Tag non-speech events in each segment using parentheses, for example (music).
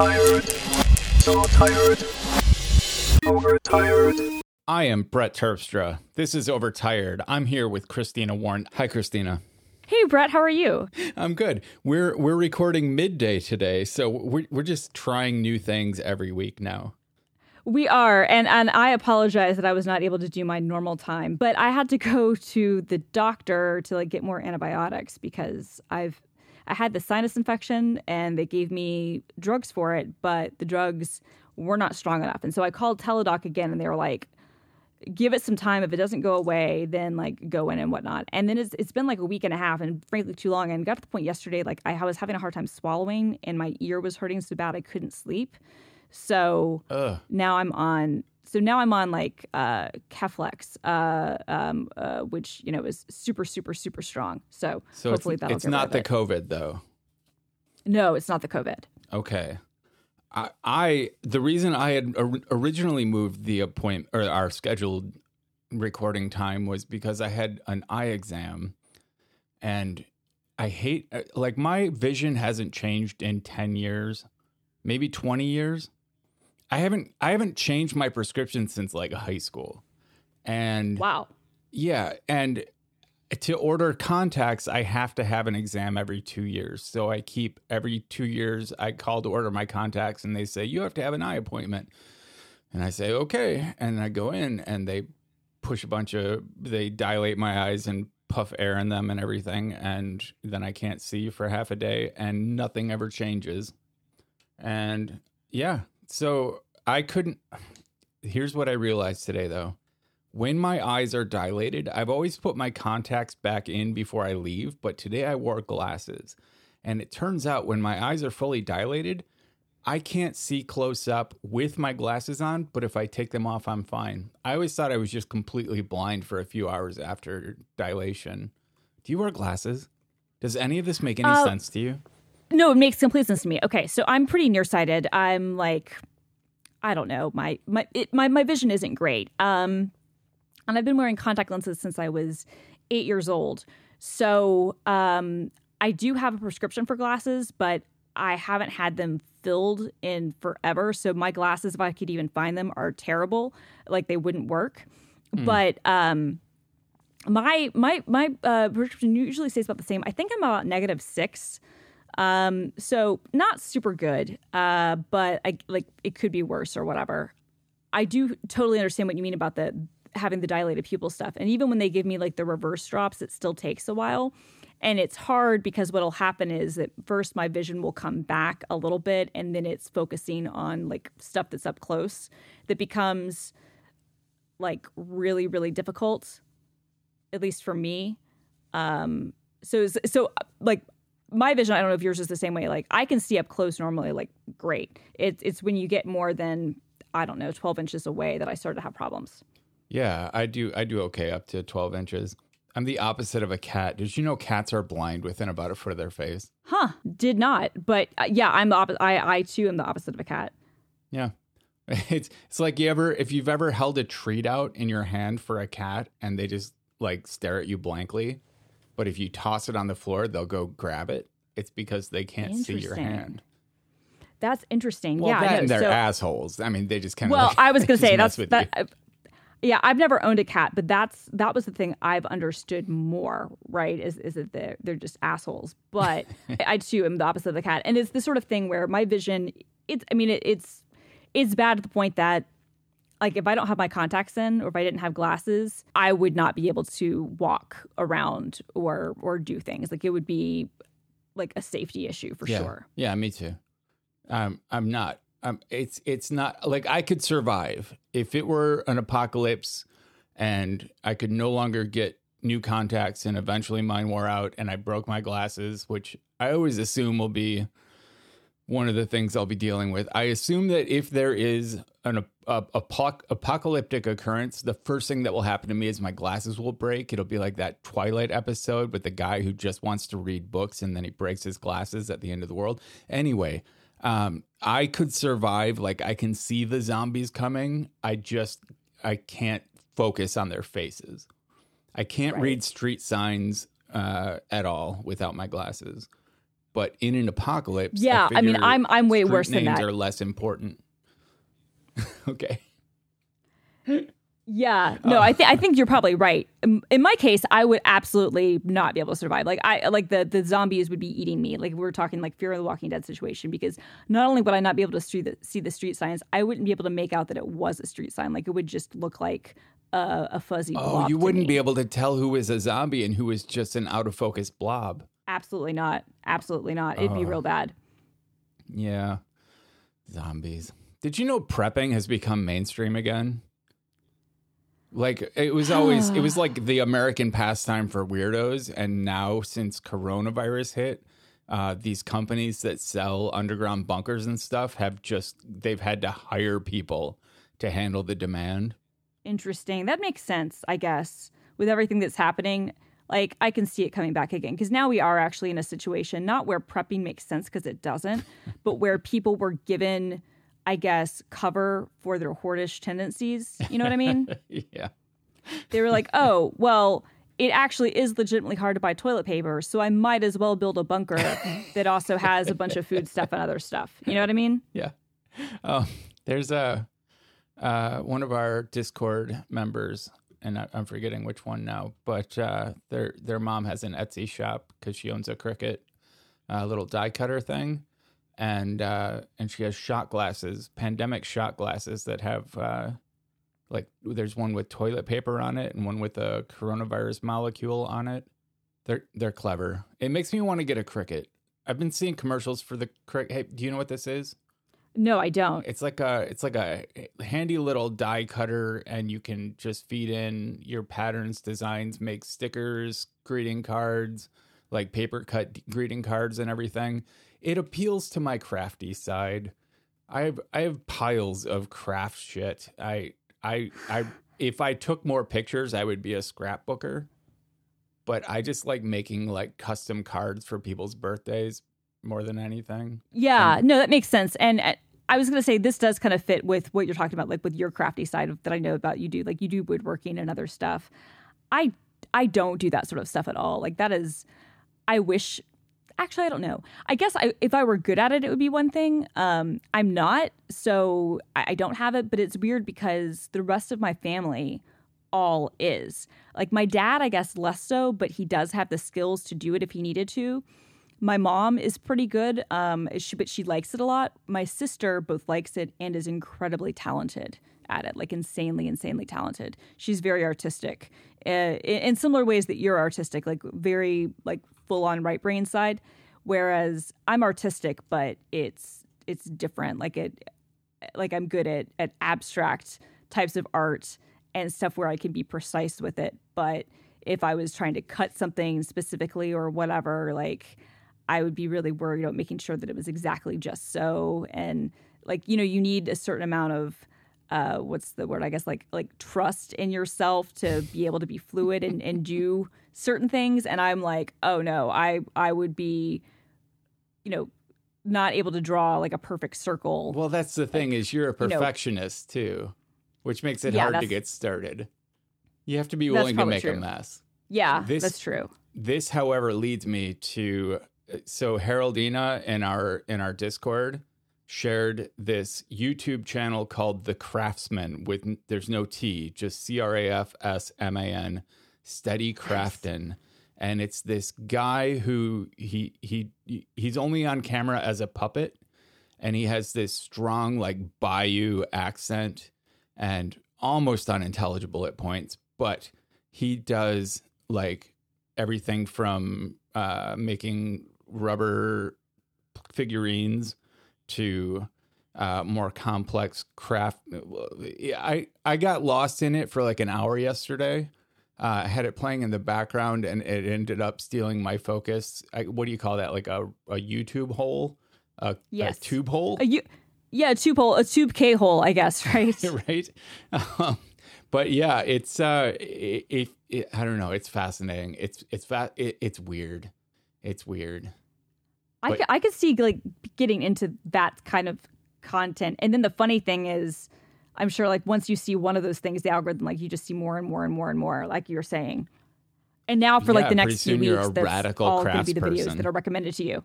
tired, so tired, overtired. I am Brett Terpstra. This is Overtired. I'm here with Christina Warren. Hi, Christina. Hey Brett, how are you? I'm good. We're we're recording midday today, so we're we're just trying new things every week now. We are, and and I apologize that I was not able to do my normal time, but I had to go to the doctor to like get more antibiotics because I've I had the sinus infection and they gave me drugs for it, but the drugs were not strong enough, and so I called Teladoc again, and they were like, give it some time. If it doesn't go away, then like go in and whatnot. And then it's it's been like a week and a half, and frankly too long. And got to the point yesterday, like I was having a hard time swallowing, and my ear was hurting so bad I couldn't sleep. So Ugh. now I'm on. So now I'm on like uh, Keflex, uh, um, uh, which you know is super, super, super strong. So, So hopefully it's, that'll it's not the it. COVID though. No, it's not the COVID. Okay. I, I the reason I had or- originally moved the appointment or our scheduled recording time was because I had an eye exam and I hate uh, like my vision hasn't changed in 10 years, maybe 20 years. I haven't I haven't changed my prescription since like high school. And Wow. yeah, and to order contacts, I have to have an exam every two years. So I keep every two years, I call to order my contacts and they say, you have to have an eye appointment. And I say, okay. And I go in and they push a bunch of, they dilate my eyes and puff air in them and everything. And then I can't see for half a day and nothing ever changes. And yeah, so I couldn't. Here's what I realized today though when my eyes are dilated, I've always put my contacts back in before I leave, but today I wore glasses. And it turns out when my eyes are fully dilated, I can't see close up with my glasses on, but if I take them off, I'm fine. I always thought I was just completely blind for a few hours after dilation. Do you wear glasses? Does any of this make any Uh, sense to you? No, it makes complete sense to me. Okay, so I'm pretty nearsighted. I'm like, I don't know, my my it, my my vision isn't great. Um, and I've been wearing contact lenses since I was eight years old. So um, I do have a prescription for glasses, but I haven't had them filled in forever. So my glasses, if I could even find them, are terrible. Like they wouldn't work. But um, my my my uh, prescription usually stays about the same. I think I'm about negative six. Um, so not super good. Uh, but I like it could be worse or whatever. I do totally understand what you mean about the having the dilated pupil stuff. And even when they give me like the reverse drops, it still takes a while. And it's hard because what'll happen is that first my vision will come back a little bit and then it's focusing on like stuff that's up close that becomes like really, really difficult, at least for me. Um, so, so like my vision, I don't know if yours is the same way. Like I can see up close normally, like great. It's it's when you get more than I don't know, twelve inches away that I start to have problems. Yeah, I do. I do okay up to 12 inches. I'm the opposite of a cat. Did you know cats are blind within about a foot of their face? Huh? Did not, but uh, yeah, I'm the opposite. I I too am the opposite of a cat. Yeah. (laughs) It's it's like you ever if you've ever held a treat out in your hand for a cat and they just like stare at you blankly, but if you toss it on the floor, they'll go grab it. It's because they can't see your hand. That's interesting. Well, yeah, that I know. and they're so, assholes. I mean, they just kind of. well, I was gonna (laughs) say that's that. you. yeah, I've never owned a cat, but that's that was the thing I've understood more. Right? Is is that they're they're just assholes. But (laughs) I too am the opposite of the cat, and it's the sort of thing where my vision. It's. I mean, it, it's it's bad to the point that like if I don't have my contacts in or if I didn't have glasses, I would not be able to walk around or or do things. Like it would be like a safety issue for yeah. sure. Yeah, me too. Um, I'm not. Um, it's it's not like I could survive if it were an apocalypse, and I could no longer get new contacts, and eventually mine wore out, and I broke my glasses, which I always assume will be one of the things I'll be dealing with. I assume that if there is an ap- ap- apoc- apocalyptic occurrence, the first thing that will happen to me is my glasses will break. It'll be like that Twilight episode with the guy who just wants to read books and then he breaks his glasses at the end of the world. Anyway, um, I could survive. Like I can see the zombies coming. I just I can't focus on their faces. I can't Right. read street signs uh, at all without my glasses. But in an apocalypse, Yeah, I mean, I'm- I'm way worse than names that. Are less important. (laughs) okay. Yeah, no, oh. I think I think you're probably right. In, in my case, I would absolutely not be able to survive. Like I like the the zombies would be eating me. Like we were talking like Fear of the Walking Dead situation because not only would I not be able to see the, see the street signs, I wouldn't be able to make out that it was a street sign. Like it would just look like a, a fuzzy. Oh, you wouldn't be able to tell who is a zombie and who is just an out of focus blob. Absolutely not. Absolutely not. It'd be Oh. real bad. Yeah. Zombies. Did you know prepping has become mainstream again? Like it was always it was (sighs) like the American pastime for weirdos and now since coronavirus hit, uh, these companies that sell underground bunkers and stuff have just they've had to hire people to handle the demand. Interesting. That makes sense, I guess, with everything that's happening. Like, I can see it coming back again because now we are actually in a situation not where prepping makes sense because it doesn't, (laughs) but where people were given, I guess, cover for their hoardish tendencies. You know what I mean? (laughs) yeah. they were like, oh, well, it actually is legitimately hard to buy toilet paper, so I might as well build a bunker (laughs) that also has a bunch of food stuff and other stuff. You know what I mean? Yeah. Um, there's a uh, one of our Discord members, and I, I'm forgetting which one now, but uh, their their mom has an Etsy shop because she owns a Cricut uh, little die cutter thing, and uh, and she has shot glasses, pandemic shot glasses that have. Uh, like there's one with toilet paper on it and one with a coronavirus molecule on it. They're they're clever. It makes me want to get a Cricut. I've been seeing commercials for the Cricut. Hey, do you know what this is? No, I don't. It's like a it's like a handy little die cutter, and you can just feed in your patterns, designs, make stickers, greeting cards, like paper cut greeting cards and everything. It appeals to my crafty side. I have I have piles of craft shit. I I I if I took more pictures, I would be a scrapbooker. But I just like making like custom cards for people's birthdays more than anything. Yeah, no, that makes sense. And uh, I was going to say this does kind of fit with what you're talking about, like with your crafty side of, that I know about you do. Like you do woodworking and other stuff. I I don't do that sort of stuff at all. Like that is, I wish. Actually, I don't know. I guess I, if I were good at it, it would be one thing. Um, I'm not, so I, I don't have it. But it's weird because the rest of my family all is. Like my dad, I guess less so, but he does have the skills to do it if he needed to. My mom is pretty good, um, she, but she likes it a lot. My sister both likes it and is incredibly talented at it, like insanely, insanely talented. She's very artistic uh, in, similar ways that you're artistic, like very like full on right brain side. Whereas I'm artistic, but it's it's different. Like it, like I'm good at at abstract types of art and stuff where I can be precise with it. But if I was trying to cut something specifically or whatever, like I would be really worried about making sure that it was exactly just so. And like, you know, you need a certain amount of uh, what's the word? I guess like like trust in yourself to be able to be fluid and, and do certain things. And I'm like, oh no, I I would be, you know, not able to draw like a perfect circle. Well, that's the thing is you're a you know- perfectionist too, which makes it Yeah, hard to get started. You have to be willing to make a mess. yeah, this- that's true. This, however, leads me to so Haroldina in our in our Discord shared this YouTube channel called The Crafsman with there's no T, just C R A F S M A N, Steady Crafton. And it's this guy who he he he's only on camera as a puppet and he has this strong like bayou accent and almost unintelligible at points, but he does like everything from uh, making rubber figurines to uh, more complex craft. I I got lost in it for like an hour yesterday. Uh, I had it playing in the background, and it ended up stealing my focus. I, what do you call that? Like a, a YouTube hole, a, Yes. a tube hole, A you, yeah, a tube hole, a tube K hole, I guess, (laughs) right? right? Um, but yeah, it's uh, it, it, it, I don't know. It's fascinating. It's it's fa- it, it's weird. It's weird. I could, I could see like getting into that kind of content. And then the funny thing is, I'm sure like once you see one of those things, the algorithm like you just see more and more and more and more, like you're saying. And now for like the next few weeks, that's radical all going to be the videos that are recommended to you.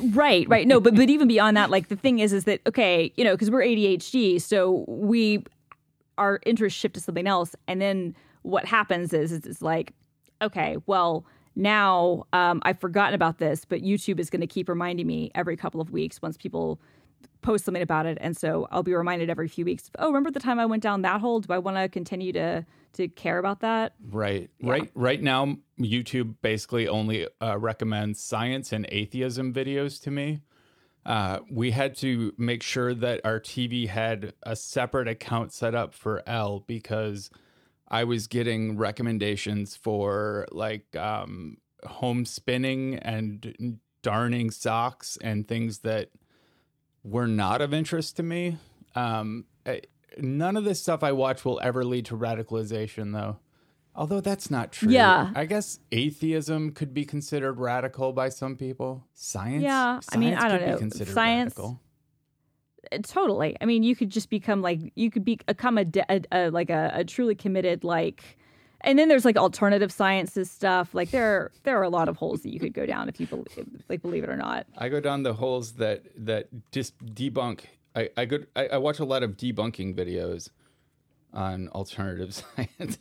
Right, right. No, but but even beyond that, like the thing is, is that okay, you know, because we're ADHD, so we our interest shift to something else, and then what happens is, is it's like, okay, well now um, I've forgotten about this, but YouTube is going to keep reminding me every couple of weeks once people post something about it, and so I'll be reminded every few weeks. Oh, remember the time I went down that hole? Do I want to continue to to care about that? Right. Right. Right now, YouTube basically only uh, recommends science and atheism videos to me. Uh, we had to make sure that our TV had a separate account set up for Elle because I was getting recommendations for like um, home spinning and darning socks and things that were not of interest to me. Um, I, none of this stuff I watch will ever lead to radicalization, though. Although that's not true. Yeah. I guess atheism could be considered radical by some people. Science. Yeah, I mean, I don't know. Science- radical. Totally. I mean, you could just become like you could be- become a, a, a like a, a truly committed like. And then there's like alternative sciences stuff. Like there, there are a lot of holes that you could go down if you believe, like believe it or not. I go down the holes that that just debunk. I I go. I, I watch a lot of debunking videos on alternative (laughs) science.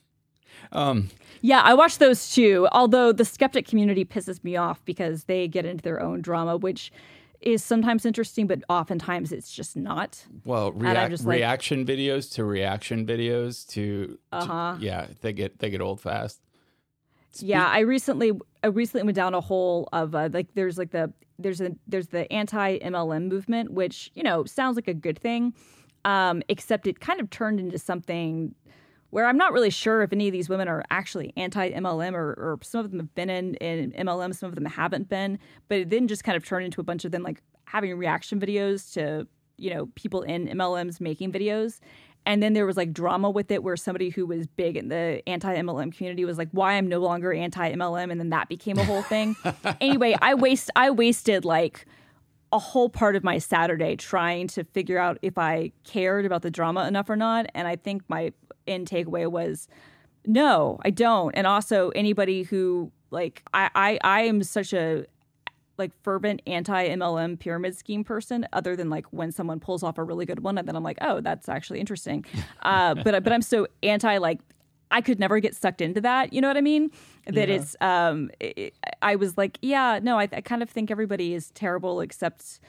um, Yeah, I watch those too. Although the skeptic community pisses me off because they get into their own drama, which is sometimes interesting, but oftentimes it's just not. well, I'm react, just like- reaction videos to reaction videos to, to- Uh-huh. yeah, they get they get old fast. Yeah, I recently I recently went down a hole of uh, like there's like the there's a there's the anti MLM movement, which you know sounds like a good thing, um, except it kind of turned into something where I'm not really sure if any of these women are actually anti MLM or, or some of them have been in, in MLM, some of them haven't been, but it then just kind of turned into a bunch of them like having reaction videos to you know people in MLMs making videos. And then there was like drama with it where somebody who was big in the anti MLM community was like, why I'm no longer anti MLM. And then that became a whole thing. (laughs) anyway, I waste I wasted like a whole part of my Saturday trying to figure out if I cared about the drama enough or not. And I think my end takeaway was no, I don't. And also anybody who like I I, I am such a like fervent anti MLM pyramid scheme person, other than like when someone pulls off a really good one, and then I'm like, oh, that's actually interesting. (laughs) Uh, but but I'm so anti like I could never get sucked into that. You know what I mean? That it's um it, I was like, yeah, no, I, I kind of think everybody is terrible except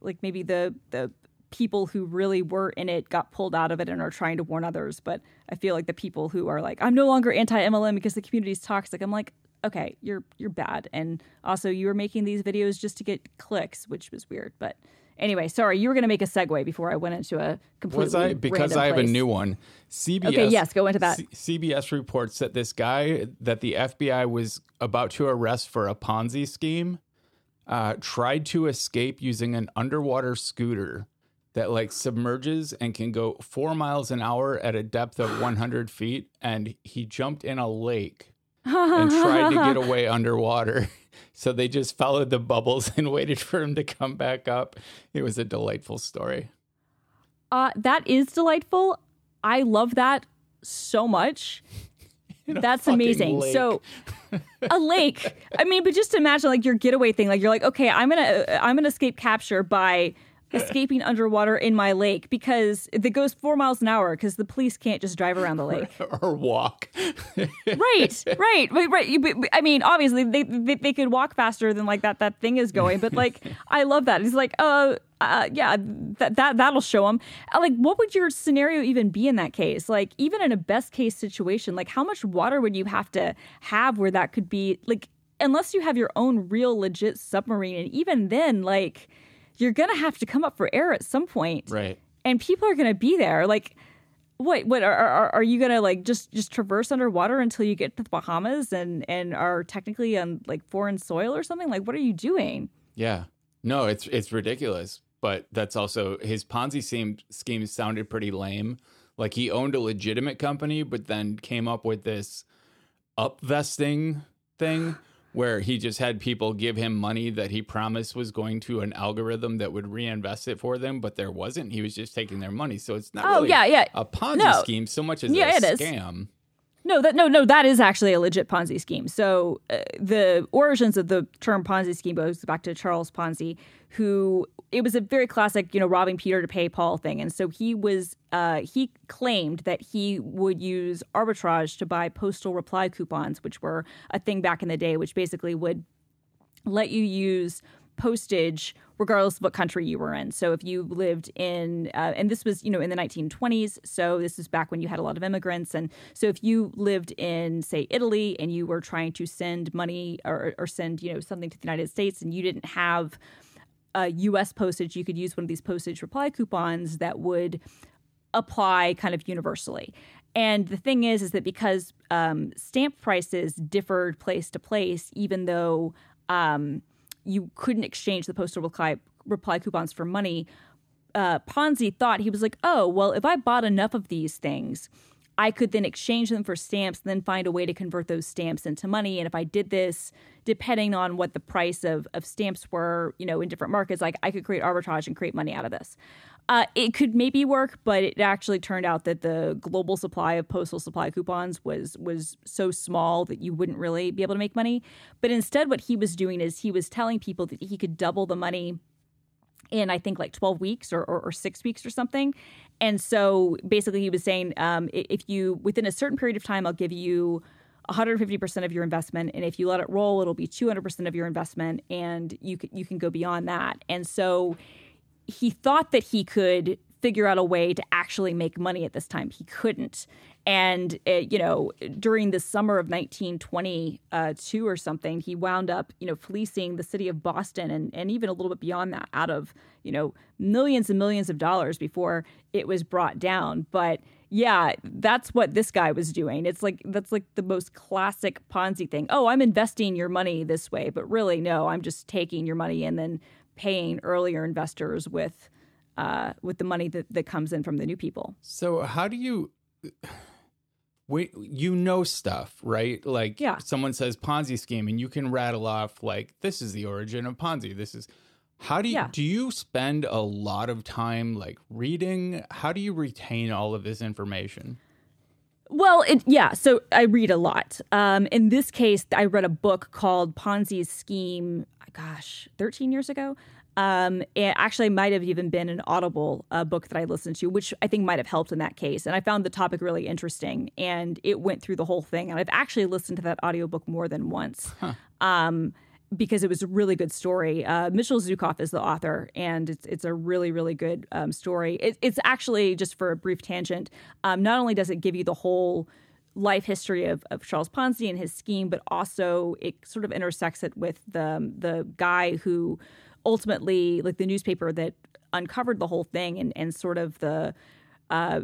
like maybe the the people who really were in it got pulled out of it and are trying to warn others. But I feel like the people who are like, I'm no longer anti MLM because the community is toxic. I'm like, okay, you're you're bad. And also you were making these videos just to get clicks, which was weird. But anyway, sorry, you were gonna make a segue before I went into a completely Was I because I have place. a new one? CBS. Okay, yes, go into that. C- CBS reports that this guy that the FBI was about to arrest for a Ponzi scheme uh, tried to escape using an underwater scooter that like submerges and can go four miles an hour at a depth of 100 feet, and he jumped in a lake and tried to get (laughs) away underwater. (laughs) So they just followed the bubbles (laughs) and waited for him to come back up. It was a delightful story. Uh, that is delightful. I love that so much. That's amazing. lake. So a lake. I mean, but just imagine like your getaway thing. Like you're like, okay, I'm gonna I'm gonna escape capture by escaping underwater in my lake because it goes four miles an hour because the police can't just drive around the lake. (laughs) or walk. (laughs) right, right, right, right. You- but- but- I mean, obviously they, they they could walk faster than like that that thing is going, but like (laughs) I love that. He's like, uh, uh yeah, that that that'll show him. Uh, Like, what would your scenario even be in that case? Like, even in a best case situation, like how much water would you have to have where that could be like, unless you have your own real legit submarine, and even then, like, you're gonna have to come up for air at some point right. and people are going to be there like what what are, are are you going to like just just traverse underwater until you get to the Bahamas and and are technically on like foreign soil or something like what are you doing Yeah. No, it's it's ridiculous. But that's also his Ponzi scheme scheme sounded pretty lame. Like he owned a legitimate company, but then came up with this upvesting thing where he just had people give him money that he promised was going to an algorithm that would reinvest it for them, but there wasn't. He was just taking their money. So it's not Oh, really yeah, yeah. a Ponzi No. scheme so much as Yeah, a it is. No, that no, no, that is actually a legit Ponzi scheme. So uh, the origins of the term Ponzi scheme goes back to Charles Ponzi, who it was a very classic, you know, robbing Peter to pay Paul thing. And so he was uh, he claimed that he would use arbitrage to buy postal reply coupons, which were a thing back in the day, which basically would let you use postage regardless of what country you were in. So if you lived in, uh, and this was, you know, in the 1920s. So this is back when you had a lot of immigrants. And so if you lived in, say, Italy and you were trying to send money or, or send, you know, something to the United States and you didn't have a U.S. postage, you could use one of these postage reply coupons that would apply kind of universally. And the thing is, is that because um, stamp prices differed place to place, even though um, you couldn't exchange the postal reply, reply coupons for money. Uh, Ponzi thought he was like, oh, well, if I bought enough of these things, I could then exchange them for stamps, and then find a way to convert those stamps into money. And if I did this, depending on what the price of, of stamps were, you know, in different markets, like I could create arbitrage and create money out of this. Uh, it could maybe work, but it actually turned out that the global supply of postal supply coupons was was so small that you wouldn't really be able to make money. But instead, what he was doing is he was telling people that he could double the money in I think like 12 weeks or, or, or, six weeks or something. And so basically, he was saying um, if you within a certain period of time, I'll give you 150% of your investment, and if you let it roll, it'll be 200% of your investment, and you can, you can go beyond that. And so he thought that he could figure out a way to actually make money at this time. He couldn't. And, uh, you know, during the summer of 1922 or something, he wound up, you know, fleecing the city of Boston and, and even a little bit beyond that out of, you know, millions and millions of dollars before it was brought down. But yeah, that's what this guy was doing. It's like, that's like the most classic Ponzi thing. Oh, I'm investing your money this way. But really, no, I'm just taking your money and then paying earlier investors with uh, with the money that, that comes in from the new people. So how do you wait you know stuff, right? Like yeah. someone says Ponzi scheme and you can rattle off like this is the origin of Ponzi. This is how do you yeah. do you spend a lot of time like reading? How do you retain all of this information? Well, it, yeah. So I read a lot. Um, in this case, I read a book called Ponzi's Scheme gosh, 13 years ago. Um, it actually might have even been an Audible uh, book that I listened to, which I think might have helped in that case. And I found the topic really interesting, and it went through the whole thing. And I've actually listened to that audiobook more than once. Huh. Um, because it was a really good story. Uh, Mitchell Zuckoff is the author, and it's it's a really really good um, story. It, it's actually just for a brief tangent. Um, not only does it give you the whole life history of, of Charles Ponzi and his scheme, but also it sort of intersects it with the the guy who ultimately, like the newspaper that uncovered the whole thing, and and sort of the uh,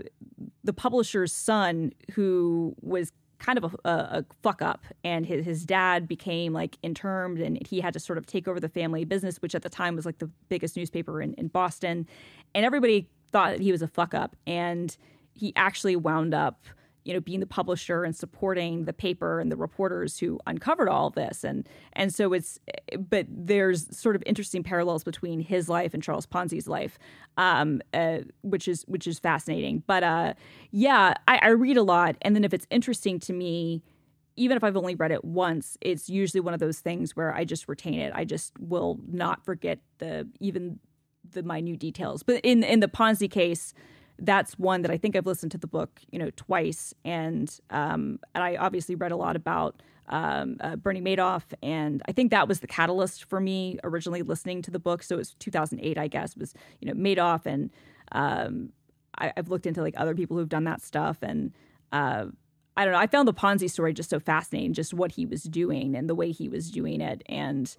the publisher's son who was kind of a, a, fuck up and his, his dad became like interned and he had to sort of take over the family business which at the time was like the biggest newspaper in, in boston. And everybody thought that he was a fuck up and he actually wound up you know, being the publisher and supporting the paper and the reporters who uncovered all this. And and so it's, but there's sort of interesting parallels between his life and Charles Ponzi's life, um, uh, which is which is fascinating. But uh, yeah, I, I read a lot, and then if it's interesting to me. Even if I've only read it once, it's usually one of those things where I just retain it. I just will not forget the even the minute details. But in in the Ponzi case, that's one that I think I've listened to the book, you know, twice, and um, and I obviously read a lot about um, uh, Bernie Madoff, and I think that was the catalyst for me originally listening to the book. So it was 2008, I guess, was you know Madoff, and um, I, have looked into like other people who've done that stuff, and uh, I don't know. I found the Ponzi story just so fascinating, just what he was doing and the way he was doing it, and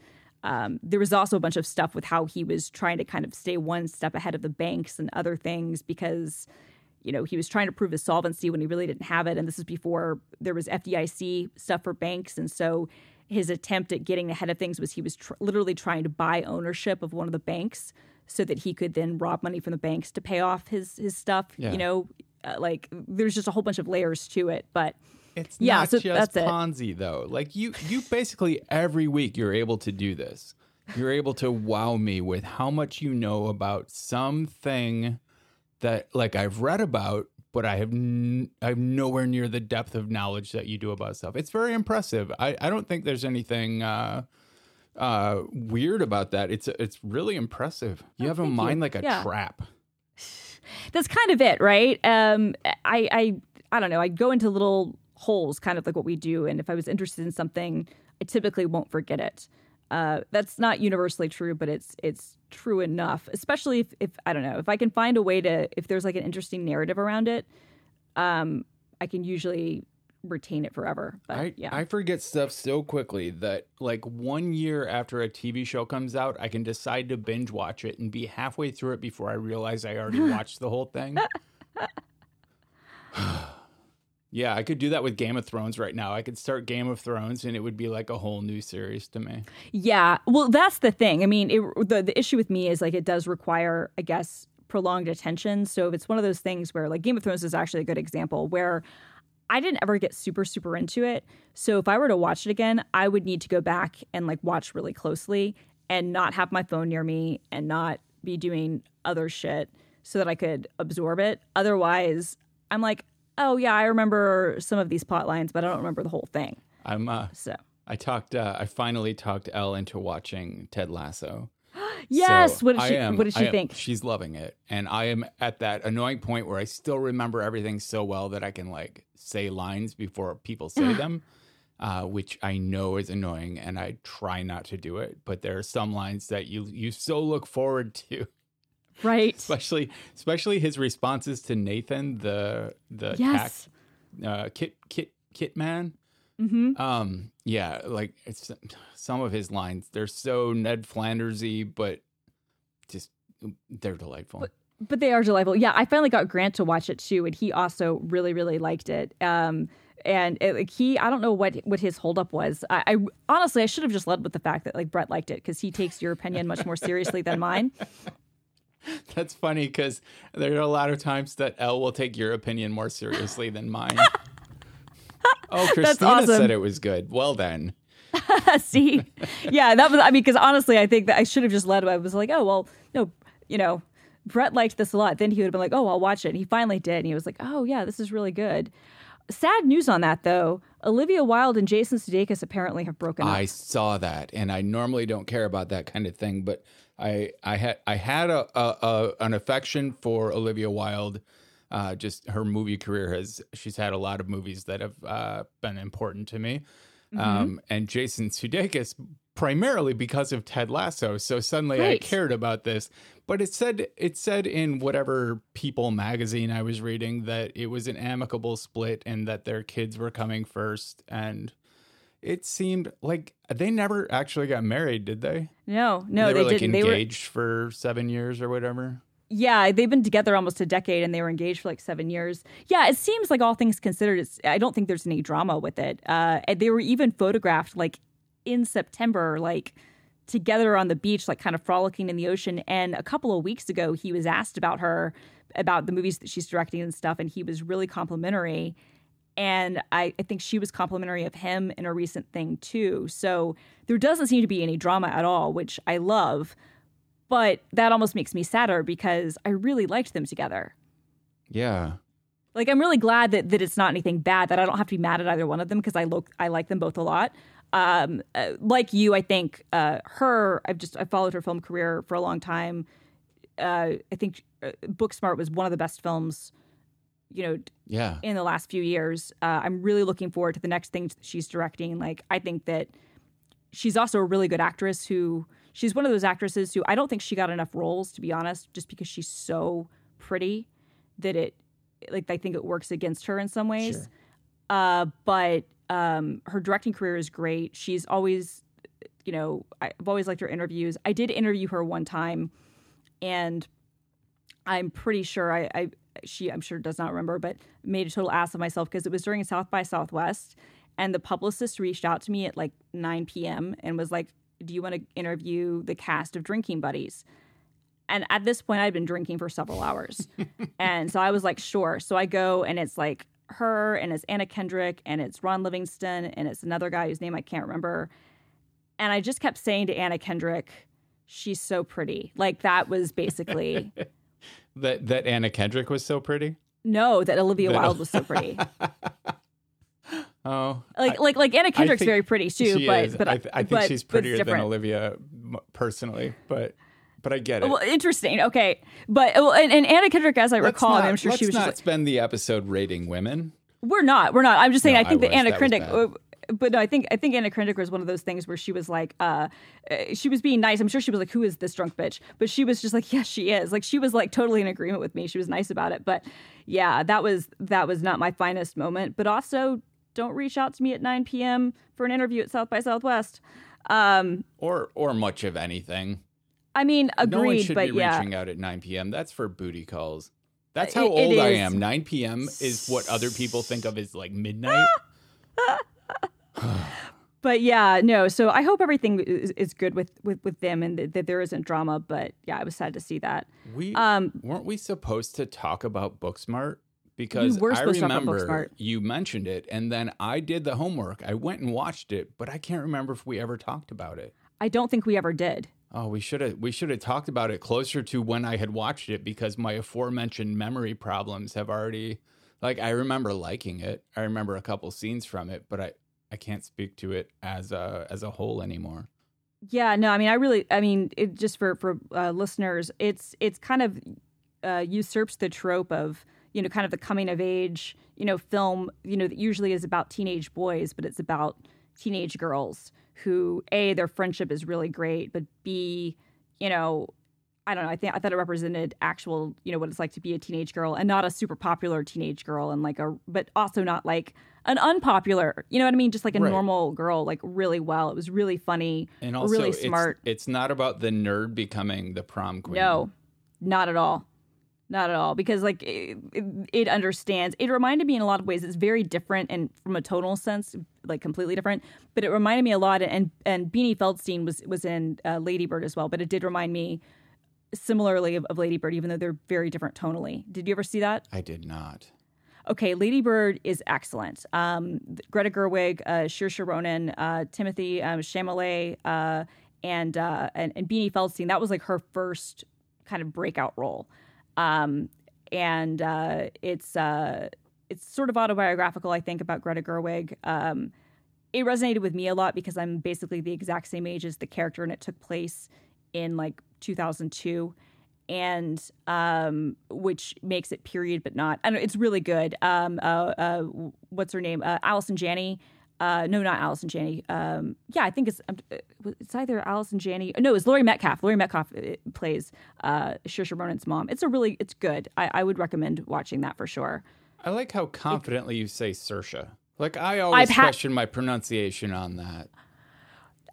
um, there was also a bunch of stuff with how he was trying to kind of stay one step ahead of the banks and other things because you know he was trying to prove his solvency when he really didn't have it. And this is before there was FDIC stuff for banks. And so his attempt at getting ahead of things was he was tr- literally trying to buy ownership of one of the banks so that he could then rob money from the banks to pay off his his stuff yeah. you know uh, like there's just a whole bunch of layers to it. But it's yeah, not so just Ponzi it. though. Like you, you basically every week you're able to do this. You're able to wow me with how much you know about something that, like I've read about, but I have n- I'm nowhere near the depth of knowledge that you do about stuff. It's very impressive. I, I don't think there's anything uh, uh, weird about that. It's it's really impressive. You have a Oh, thank you. mind like a Yeah. trap. that's kind of it, right? Um, I, I, I don't know. I go into little holes, kind of like what we do, and if I was interested in something, I typically won't forget it. Uh, that's not universally true, but it's it's true enough. Especially if, if I don't know if I can find a way to if there's like an interesting narrative around it, um, I can usually retain it forever. But I, yeah, I forget stuff so quickly that like one year after a TV show comes out, I can decide to binge watch it and be halfway through it before I realize I already (laughs) watched the whole thing. (laughs) yeah, I could do that with Game of Thrones right now. I could start Game of Thrones and it would be like a whole new series to me. Yeah, well, that's the thing. I mean, it, the the issue with me is like it does require, I guess, prolonged attention. So if it's one of those things where like Game of Thrones is actually a good example where I didn't ever get super super into it. So if I were to watch it again, I would need to go back and like watch really closely and not have my phone near me and not be doing other shit so that I could absorb it. Otherwise, I'm like, oh yeah, I remember some of these plot lines, but I don't remember the whole thing. I'm uh So I talked uh, I finally talked Elle into watching Ted Lasso. (gasps) yes, So what did she am- what did she am- think? She's loving it, and I am at that annoying point where I still remember everything so well that I can like say lines before people say (sighs) them, uh, which I know is annoying, and I try not to do it. But there are some lines that you you so look forward to, Right. especially especially his responses to Nathan, the the Yes. uh, kit kit kit man. Mm-hmm. Um, yeah, like it's some of his lines. They're so Ned Flandersy, but just they're delightful. But they are delightful. Yeah, I finally got Grant to watch it too, and he also really, really liked it. Um, and it, like he, I don't know what what his holdup was. I, I honestly, I should have just led with the fact that like Brett liked it because he takes your opinion much more seriously than mine. (laughs) (laughs) That's funny because there are a lot of times that Elle will take your opinion more seriously than mine. (laughs) oh, Christina awesome. said it was good. Well then, (laughs) See, yeah, that was. I mean, because honestly, I think that I should have just led. I was like, oh well, no, you know, Brett liked this a lot. Then he would have been like, oh, I'll watch it. And he finally did, and he was like, oh yeah, this is really good. Sad news on that though. Olivia Wilde and Jason Sudeikis apparently have broken up. I saw that, and I normally don't care about that kind of thing, but I I had I had a, a, a an affection for Olivia Wilde. Uh, just her movie career has she's had a lot of movies that have uh, been important to me, um, and Jason Sudeikis primarily because of Ted Lasso. So suddenly I cared about this, but it said it said in whatever People magazine I was reading that it was an amicable split and that their kids were coming first and it seemed like they never actually got married, did they? No, no, they, they, were like didn't. They were engaged for seven years or whatever. yeah, they've been together almost a decade, and they were engaged for like seven years. Yeah, it seems like all things considered, it's, I don't think there's any drama with it. Uh, and they were even photographed like in September, like together on the beach, like kind of frolicking in the ocean. And a couple of weeks ago, he was asked about her, about the movies that she's directing and stuff, and he was really complimentary. And I, I think she was complimentary of him in a recent thing too. So there doesn't seem to be any drama at all, which I love. But that almost makes me sadder because I really liked them together. Yeah. Like I'm really glad that, that it's not anything bad that I don't have to be mad at either one of them because I look I like them both a lot. Um, uh, like you, I think uh, her. I've just I followed her film career for a long time. Uh, I think uh, Booksmart was one of the best films, you know, Yeah. in the last few years. Uh, I'm really looking forward to the next thing she's directing. Like, I think that she's also a really good actress who she's one of those actresses who I don't think she got enough roles, to be honest, just because she's so pretty that it, like, I think it works against her in some ways. Sure. Uh, but um, her directing career is great. She's always, you know, I've always liked her interviews. I did interview her one time, and I'm pretty sure I, I she I'm sure does not remember, but made a total ass of myself because it was during South by Southwest, and the publicist reached out to me at like 9 p.m. and was like, "Do you want to interview the cast of Drinking Buddies?" And at this point, I'd been drinking for several hours, (laughs) and so I was like, "Sure." So I go, and it's like her, and it's Anna Kendrick, and it's Ron Livingston, and it's another guy whose name I can't remember. And I just kept saying to Anna Kendrick, "She's so pretty." Like that was basically. (laughs) That that Anna Kendrick was so pretty. No, that Olivia That- Wilde was so pretty. (laughs) Oh, Like like like Anna Kendrick's very pretty too, she but is. but I, th- I uh, think but- she's prettier than. Olivia personally, but but I get it. Well, interesting. Okay, but well, and, and Anna Kendrick, as I let's recall, not, I'm sure let's she was not just like, spend the episode rating women. we're not, we're not. I'm just saying. No, I think I that. Anna Kendrick. Uh, but no, I think I think Anna Kendrick was one of those things where she was like, uh, uh, she was being nice. I'm sure she was like, "Who is this drunk bitch?" But she was just like, "Yes, she is." Like she was like totally in agreement with me. She was nice about it. But yeah, that was that was not my finest moment. But also, don't reach out to me at 9 p.m. for an interview at South by Southwest. Um, or or much of anything. I mean, agreed, no one should but be yeah, reaching out at 9 p.m. That's for booty calls. That's Uh, how it- it old I am. 9 p.m. is what other people think of as like midnight. (laughs) (sighs) but yeah, no. So I hope everything is, is good with, with with them and that, that there isn't drama. But yeah, I was sad to see that. We Um, weren't we supposed to talk about Booksmart? Because I supposed to talk about remember you mentioned it, and then I did the homework. I went and watched it, but I can't remember if we ever talked about it. I don't think we ever did. Oh, we should have we should have talked about it closer to when I had watched it because my aforementioned memory problems have already like I remember liking it. I remember a couple scenes from it, but I I can't speak to it as a as a whole anymore. Yeah, no. I mean, I really, I mean, it, just for for uh, listeners, it's it's kind of uh, usurps the trope of you know kind of the coming of age you know film you know that usually is about teenage boys, but it's about teenage girls who a their friendship is really great, but b you know I don't know. I think I thought it represented actual, you know, what it's like to be a teenage girl and not a super popular teenage girl and like a, but also not like an unpopular, you know what I mean? Just like a Right. normal girl, like really well. It was really funny, And also really it's- smart. It's, not about the nerd becoming the prom queen. No, not at all. Not at all. Because like it, it, it understands. It reminded me in a lot of ways. It's very different and from a tonal sense, like completely different. But it reminded me a lot. And and Beanie Feldstein was was in uh, Lady Bird as well. But it did remind me similarly of, of Lady Bird, even though they're very different tonally. Did you ever see that? I did not. Okay, Lady Bird is excellent. Um, Greta Gerwig, uh, Saoirse uh, Timothée um, Chalamet, uh, and, uh, and and Beanie Feldstein. That was like her first kind of breakout role, um, and uh, it's uh, it's sort of autobiographical, I think, about Greta Gerwig. Um, it resonated with me a lot because I'm basically the exact same age as the character, and it took place in like 2002 and um, which makes it period but not. I don't, it's really good. Um, uh, uh, what's her name? Uh, Allison Janney. Uh, no, not Allison Janney. Um, yeah, I think it's um, uh, it's either Allison Janney. No, it's Laurie Metcalf. Laurie Metcalf uh, plays uh, Saoirse Ronan's mom. It's a really it's good. I, I would recommend watching that for sure. I like how confidently you say Sersha. Like I always I've question my pronunciation on that.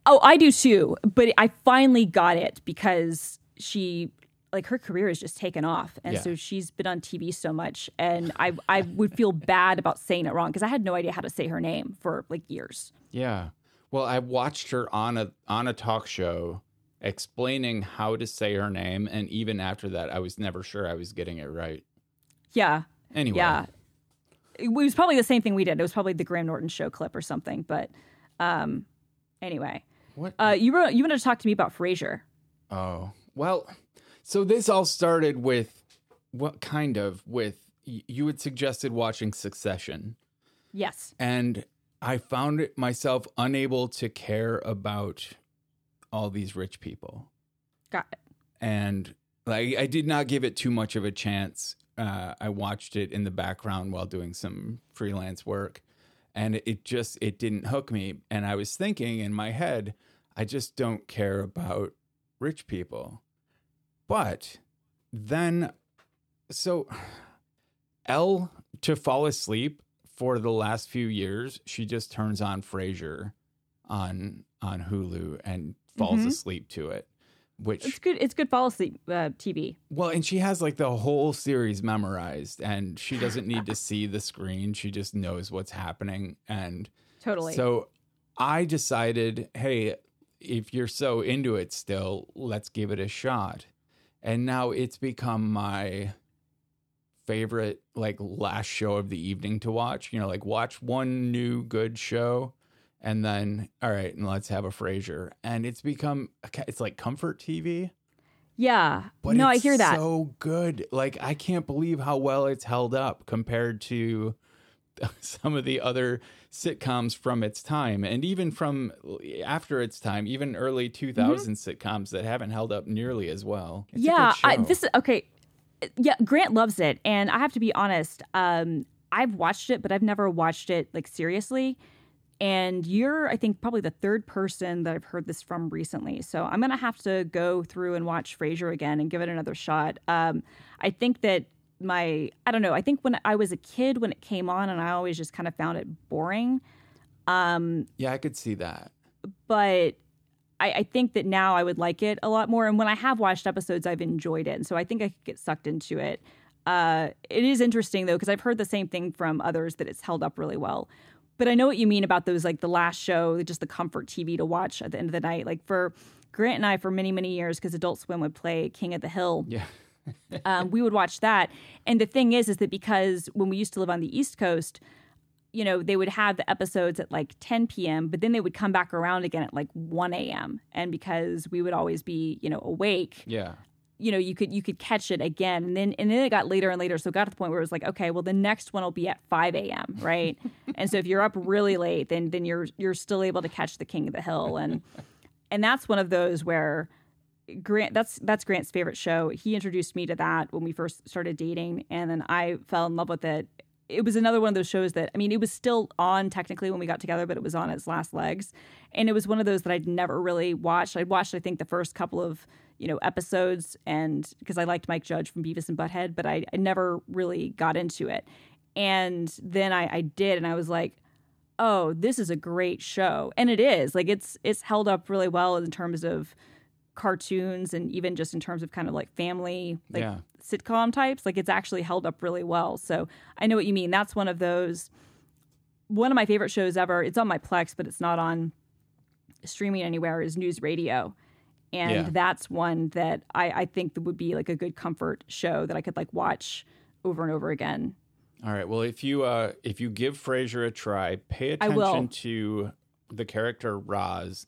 Oh, I do too. But I finally got it because she like her career has just taken off, and Yeah. so she's been on TV so much, and I I would feel bad about saying it wrong because I had no idea how to say her name for like years. Yeah. Well, I watched her on a on a talk show explaining how to say her name, and even after that, I was never sure I was getting it right. Yeah, Anyway, yeah. It was probably the same thing we did. It was probably the Graham Norton show clip or something. But um, anyway, what? uh, you were you wanted to talk to me about Frasier. oh, well. So this all started with what kind of with you had suggested watching Succession, Yes. and I found myself unable to care about all these rich people. Got it. and like I did not give it too much of a chance. Uh, I watched it in the background while doing some freelance work, and it just it didn't hook me. And I was thinking in my head, I just don't care about rich people. But then, so Elle to fall asleep for the last few years, she just turns on Frasier on on Hulu and falls Mhm. asleep to it. Which It's good. It's good fall asleep uh, TV. well, and she has like the whole series memorized, and she doesn't need to see the screen. She just knows what's happening. And Totally. so I decided, hey, if you're so into it still, let's give it a shot. And now it's become my favorite, like, last show of the evening to watch. You know, like, watch one new good show. And then, all right, and let's have a Frasier. And it's become, it's like comfort TV. Yeah. But no, I hear that. So good. Like I can't believe how well it's held up compared to (laughs) some of the other sitcoms from its time and even from after its time, even early 2000s sitcoms that haven't held up nearly as well. It's yeah, I, this is okay. Yeah, Grant loves it, and I have to be honest. Um, I've watched it, but I've never watched it like seriously. And you're, I think, probably the third person that I've heard this from recently. So I'm gonna have to go through and watch Frasier again and give it another shot. Um, I think that my, I don't know. I think when I was a kid when it came on, and I always just kind of found it boring. yeah, I could see that. but I, I think that now I would like it a lot more. And when I have watched episodes, I've enjoyed it. And so I think I could get sucked into it. Uh, it is interesting though, because I've heard the same thing from others that it's held up really well. But I know what you mean about those, like the last show, just the comfort TV to watch at the end of the night. Like for Grant and I, for many, many years, because Adult Swim would play King of the Hill Yeah. Um, we would watch that. And the thing is, is that because when we used to live on the East Coast, you know, they would have the episodes at like 10 p.m., but then they would come back around again at like 1 a.m. And because we would always be, you know, awake, Yeah. you know, you could you could catch it again. And then and then it got later and later. So it got to the point where it was like, okay, well the next one will be at 5 a.m. Right. (laughs) and so if you're up really late, then then you're you're still able to catch the King of the Hill. And and that's one of those where Grant that's that's Grant's favorite show. He introduced me to that when we first started dating and then I fell in love with it. It was another one of those shows that I mean it was still on technically when we got together but it was on its last legs. And it was one of those that I'd never really watched. I'd watched I think the first couple of, you know, episodes and because I liked Mike Judge from Beavis and Butthead, but I, I never really got into it. And then I, I did and I was like, oh, this is a great show. And it is. Like it's it's held up really well in terms of cartoons and even just in terms of kind of like family like Yeah. sitcom types. Like it's actually held up really well. So I know what you mean. That's one of those one of my favorite shows ever. It's on my Plex, but it's not on streaming anywhere, is NewsRadio. And Yeah. that's one that I, I think that would be like a good comfort show that I could like watch over and over again. All right. Well, if you uh if you give Frasier a try, pay attention to the character Roz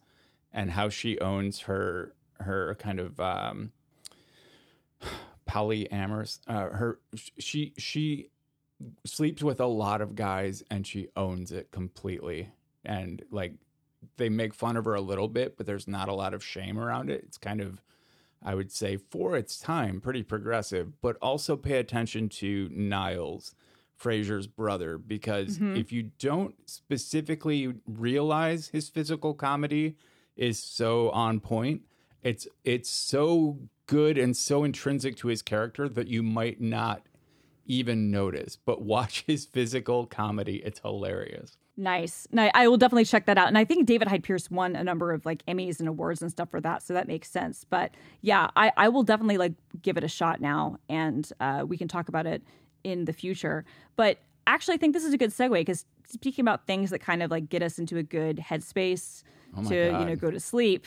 and how she owns her her kind of um polyamorous uh her she she sleeps with a lot of guys and she owns it completely. And like they make fun of her a little bit but there's not a lot of shame around it. It's kind of I would say for its time, pretty progressive, but also pay attention to Niles, Frasier's brother, because if you don't specifically realize his physical comedy is so on point, it's it's so good and so intrinsic to his character that you might not even notice. But watch his physical comedy; it's hilarious. Nice. No, I will definitely check that out. And I think David Hyde Pierce won a number of like Emmys and awards and stuff for that. So that makes sense. But yeah, I, I will definitely like give it a shot now and uh, we can talk about it in the future. But actually, I think this is a good segue because speaking about things that kind of like get us into a good headspace Oh to, you know, go to sleep.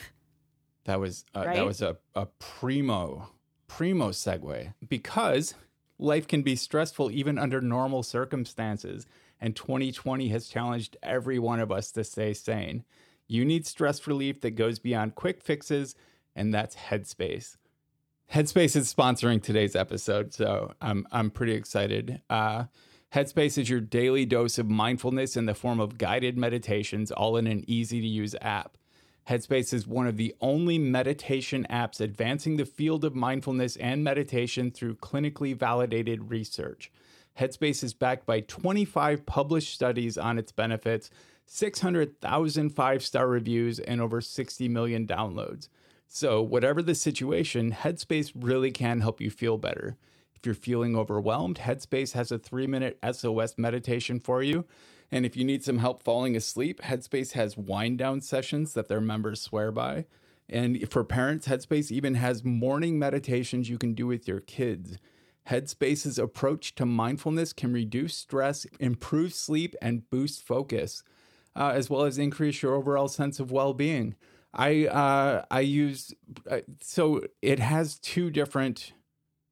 That was uh, that was a, a primo primo segue because life can be stressful even under normal circumstances, and 2020 has challenged every one of us to stay sane. You need stress relief that goes beyond quick fixes, and that's Headspace. Headspace is sponsoring today's episode, so I'm I'm pretty excited. Uh, Headspace is your daily dose of mindfulness in the form of guided meditations, all in an easy to use app. Headspace is one of the only meditation apps advancing the field of mindfulness and meditation through clinically validated research. Headspace is backed by 25 published studies on its benefits, 600,000 five star reviews, and over 60 million downloads. So, whatever the situation, Headspace really can help you feel better. If you're feeling overwhelmed, Headspace has a three minute SOS meditation for you. And if you need some help falling asleep, Headspace has wind down sessions that their members swear by. And for parents, Headspace even has morning meditations you can do with your kids. Headspace's approach to mindfulness can reduce stress, improve sleep, and boost focus, uh, as well as increase your overall sense of well being. I uh, I use uh, so it has two different,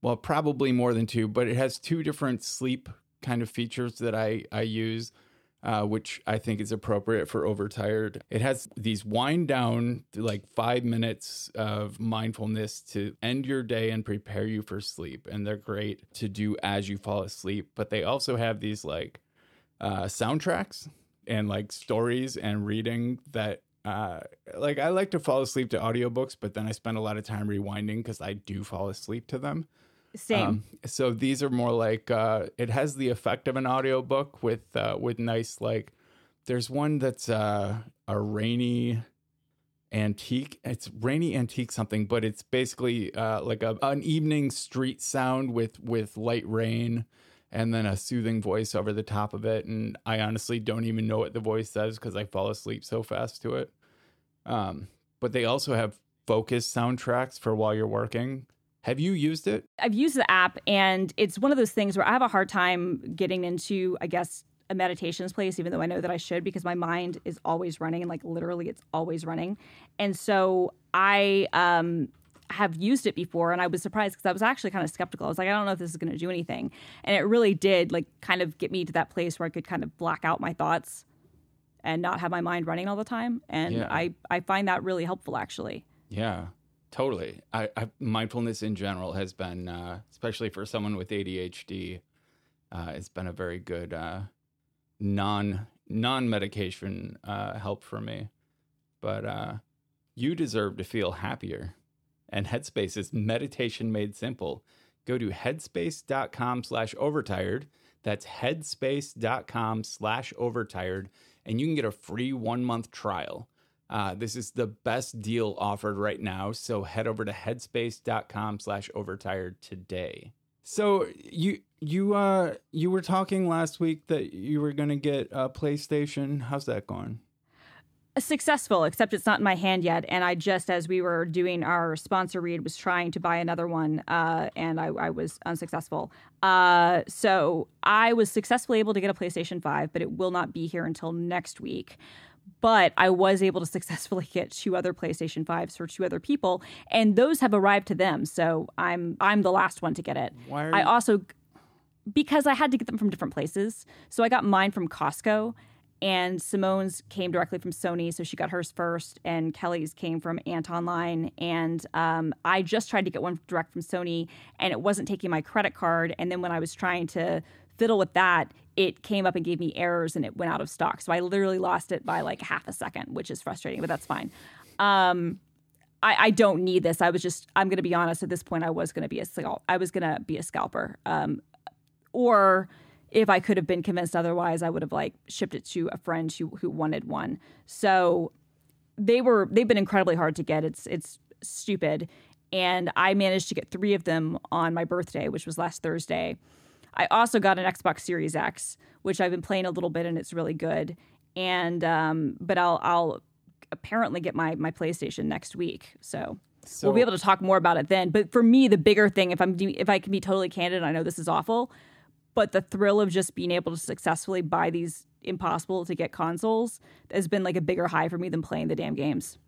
well, probably more than two, but it has two different sleep kind of features that I I use. Uh, which I think is appropriate for overtired. It has these wind down, like five minutes of mindfulness to end your day and prepare you for sleep. And they're great to do as you fall asleep. But they also have these like uh, soundtracks and like stories and reading that uh, like I like to fall asleep to audiobooks, but then I spend a lot of time rewinding because I do fall asleep to them. Same. Um, so these are more like uh, it has the effect of an audiobook with uh, with nice like. There's one that's uh, a rainy antique. It's rainy antique something, but it's basically uh, like a, an evening street sound with with light rain and then a soothing voice over the top of it. And I honestly don't even know what the voice says because I fall asleep so fast to it. Um, but they also have focus soundtracks for while you're working. Have you used it? I've used the app, and it's one of those things where I have a hard time getting into, I guess, a meditations place, even though I know that I should, because my mind is always running, and like literally, it's always running. And so I um, have used it before, and I was surprised because I was actually kind of skeptical. I was like, I don't know if this is going to do anything, and it really did, like, kind of get me to that place where I could kind of black out my thoughts and not have my mind running all the time. And yeah. I I find that really helpful, actually. Yeah. Totally. I, I, mindfulness in general has been, uh, especially for someone with ADHD, uh, it's been a very good uh, non non medication uh, help for me. But uh, you deserve to feel happier, and Headspace is meditation made simple. Go to headspace.com slash overtired. That's headspace.com slash overtired, and you can get a free one month trial. Uh, this is the best deal offered right now. So head over to headspace.com slash overtired today. So you you uh you were talking last week that you were gonna get a PlayStation. How's that going? Successful, except it's not in my hand yet. And I just, as we were doing our sponsor read, was trying to buy another one, uh, and I, I, was unsuccessful. Uh, so I was successfully able to get a PlayStation Five, but it will not be here until next week but I was able to (laughs) successfully get two other PlayStation 5s for two other people and those have arrived to them. So I'm I'm the last one to get it. Why I also because I had to get them from different places. So I got mine from Costco and Simone's came directly from Sony, so she got hers first, and Kelly's came from Antonline. And um, I just tried to get one direct from Sony, and it wasn't taking my credit card. And then when I was trying to fiddle with that, it came up and gave me errors and it went out of stock. So I literally lost it by like half a second, which is frustrating, but that's fine. Um, I, I, don't need this. I was just, I'm going to be honest at this point, I was going to be a, I was going to be a scalper. Um, or if I could have been convinced otherwise, I would have like shipped it to a friend who, who wanted one. So they were, they've been incredibly hard to get. It's, it's stupid. And I managed to get three of them on my birthday, which was last Thursday. I also got an Xbox Series X, which I've been playing a little bit and it's really good. And um, but I'll I'll apparently get my my PlayStation next week. So, so, we'll be able to talk more about it then. But for me, the bigger thing, if I'm if I can be totally candid, I know this is awful, but the thrill of just being able to successfully buy these impossible to get consoles has been like a bigger high for me than playing the damn games.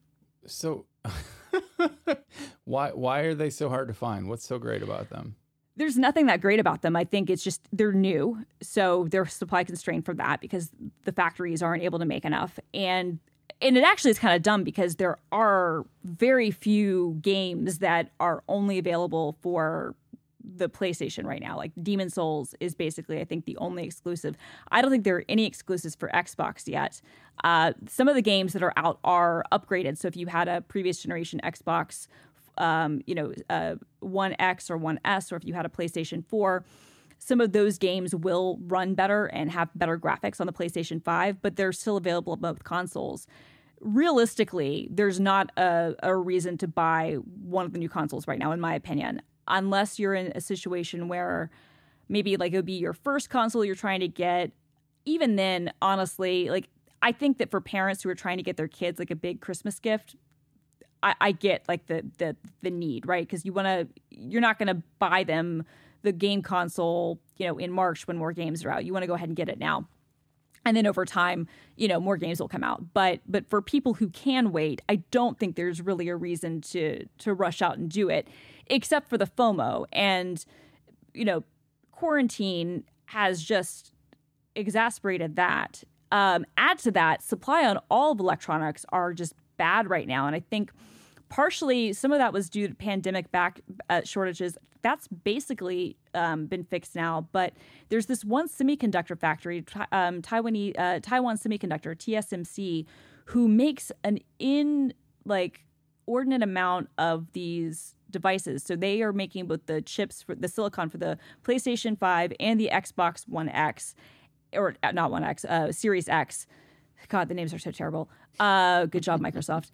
So, (laughs) why why are they so hard to find? What's so great about them? There's nothing that great about them. I think it's just they're new, so they're supply constrained for that because the factories aren't able to make enough. And and it actually is kind of dumb because there are very few games that are only available for the PlayStation right now. Like Demon Souls is basically, I think, the only exclusive. I don't think there are any exclusives for Xbox yet. Uh, some of the games that are out are upgraded. So if you had a previous generation Xbox um, you know, uh, One X or One S, or if you had a PlayStation 4, some of those games will run better and have better graphics on the PlayStation 5, but they're still available on both consoles. Realistically, there's not a, a reason to buy one of the new consoles right now, in my opinion, unless you're in a situation where maybe like it would be your first console you're trying to get. Even then, honestly, like I think that for parents who are trying to get their kids like a big Christmas gift, I, I get like the the the need, right? Because you want to, you're not going to buy them the game console, you know, in March when more games are out. You want to go ahead and get it now. And then over time, you know, more games will come out. But but for people who can wait, I don't think there's really a reason to to rush out and do it, except for the FOMO. And you know, quarantine has just exasperated that Um, add to that, supply on all of electronics are just bad right now, and I think partially some of that was due to pandemic back uh, shortages. That's basically um, been fixed now, but there's this one semiconductor factory, um, Taiwanese uh, Taiwan Semiconductor (TSMC), who makes an in like ordinate amount of these devices. So they are making both the chips for the silicon for the PlayStation 5 and the Xbox One X, or uh, not One X, uh, Series X. God, the names are so terrible. Uh, good job, Microsoft.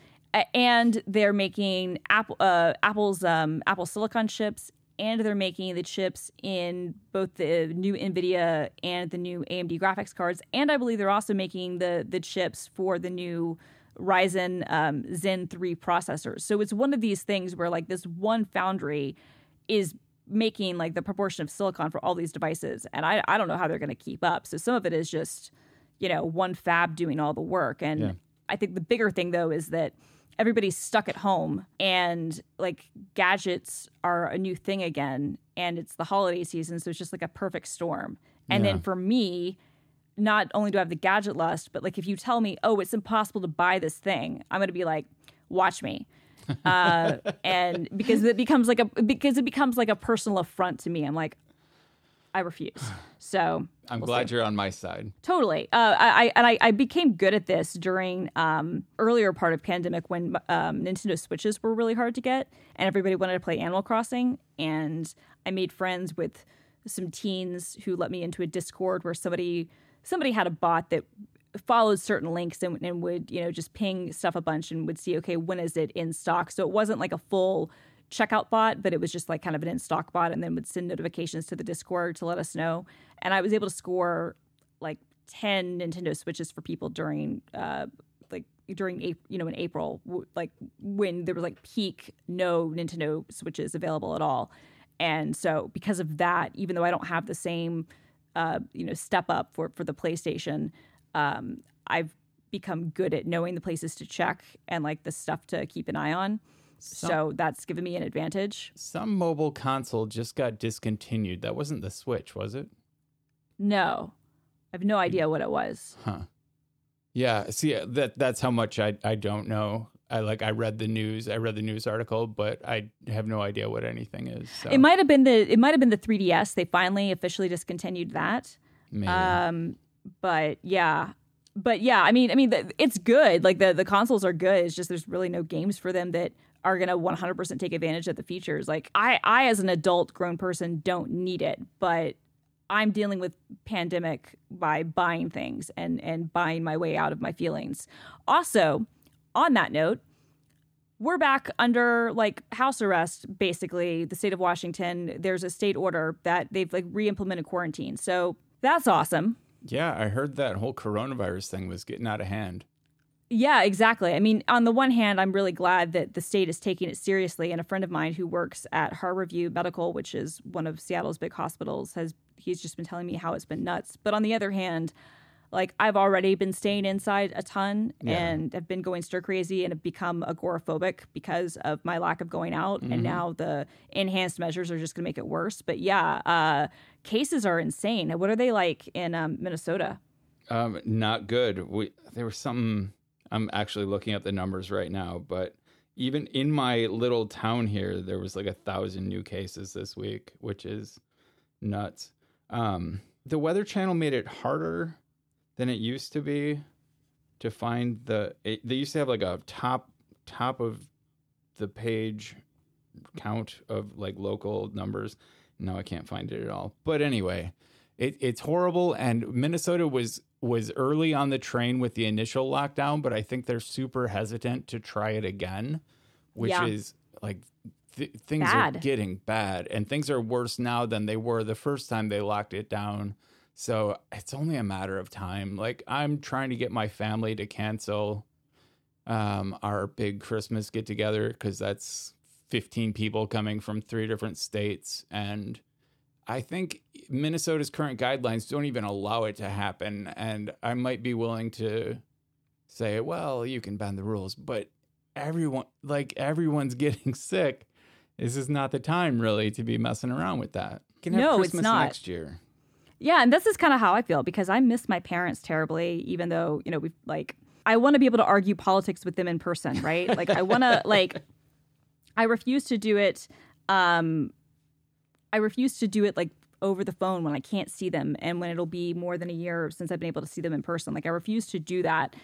And they're making Apple, uh, Apple's um, Apple Silicon chips, and they're making the chips in both the new Nvidia and the new AMD graphics cards. And I believe they're also making the the chips for the new Ryzen um, Zen 3 processors. So it's one of these things where like this one foundry is making like the proportion of silicon for all these devices. And I, I don't know how they're going to keep up. So some of it is just, you know, one fab doing all the work. And yeah. I think the bigger thing though is that everybody's stuck at home and like gadgets are a new thing again. And it's the holiday season. So it's just like a perfect storm. And yeah. then for me, not only do I have the gadget lust, but like if you tell me, oh, it's impossible to buy this thing, I'm going to be like, watch me. uh, (laughs) and because it becomes like a because it becomes like a personal affront to me. I'm like, I refuse. (sighs) So I'm we'll glad see. you're on my side. Totally. Uh, I, and I, I, became good at this during um, earlier part of pandemic when um, Nintendo Switches were really hard to get, and everybody wanted to play Animal Crossing. And I made friends with some teens who let me into a Discord where somebody somebody had a bot that followed certain links and, and would you know just ping stuff a bunch and would see okay when is it in stock so it wasn't like a full checkout bot but it was just like kind of an in stock bot and then would send notifications to the discord to let us know and i was able to score like 10 nintendo switches for people during uh like during you know in april like when there was like peak no nintendo switches available at all and so because of that even though i don't have the same uh, you know step up for for the PlayStation, um, I've become good at knowing the places to check and like the stuff to keep an eye on. Some, so that's given me an advantage. Some mobile console just got discontinued. That wasn't the Switch, was it? No, I have no idea what it was. Huh. Yeah. See, that that's how much I I don't know. I like I read the news. I read the news article, but I have no idea what anything is. So. It might have been the it might have been the 3DS. They finally officially discontinued that. Maybe. Um, but yeah, but yeah. I mean, I mean, it's good. Like the the consoles are good. It's just there's really no games for them that are going to 100% take advantage of the features. Like I I as an adult grown person don't need it, but I'm dealing with pandemic by buying things and and buying my way out of my feelings. Also, on that note, we're back under like house arrest basically the state of washington there's a state order that they've like re-implemented quarantine so that's awesome yeah i heard that whole coronavirus thing was getting out of hand yeah exactly i mean on the one hand i'm really glad that the state is taking it seriously and a friend of mine who works at harborview medical which is one of seattle's big hospitals has he's just been telling me how it's been nuts but on the other hand like I've already been staying inside a ton yeah. and have been going stir crazy and have become agoraphobic because of my lack of going out. Mm-hmm. And now the enhanced measures are just going to make it worse. But yeah, uh, cases are insane. What are they like in um, Minnesota? Um, not good. We, there was some. I'm actually looking up the numbers right now, but even in my little town here, there was like a thousand new cases this week, which is nuts. Um, the Weather Channel made it harder than it used to be to find the it, they used to have like a top top of the page count of like local numbers now i can't find it at all but anyway it, it's horrible and minnesota was was early on the train with the initial lockdown but i think they're super hesitant to try it again which yeah. is like th- things bad. are getting bad and things are worse now than they were the first time they locked it down so it's only a matter of time. Like I'm trying to get my family to cancel um, our big Christmas get together because that's 15 people coming from three different states. And I think Minnesota's current guidelines don't even allow it to happen. And I might be willing to say, well, you can bend the rules, but everyone, like everyone's (laughs) getting sick. This is not the time really to be messing around with that. can have no, Christmas it's not. next year. Yeah, and this is kind of how I feel because I miss my parents terribly, even though, you know, we like I want to be able to argue politics with them in person, right? like I want to (laughs) like I refuse to do it um I refuse to do it like over the phone when I can't see them and when it'll be more than a year since I've been able to see them in person. Like I refuse to do that.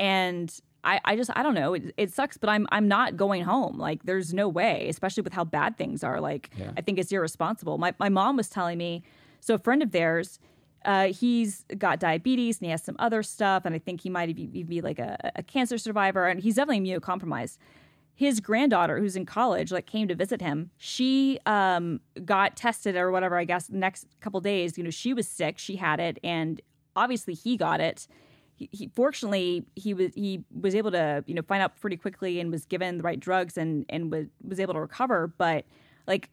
And I, I just I don't know. It, it sucks, but I'm I'm not going home. Like there's no way, especially with how bad things are. Like Yeah. I think it's irresponsible. My my mom was telling me, so a friend of theirs, uh, he's got diabetes and he has some other stuff, and I think he might be, be like a, a cancer survivor, and he's definitely immunocompromised. His granddaughter, who's in college, like came to visit him. She um, got tested or whatever. I guess the next couple days, you know, she was sick. She had it, and obviously he got it. He, he fortunately he was he was able to you know find out pretty quickly and was given the right drugs and and was was able to recover. But like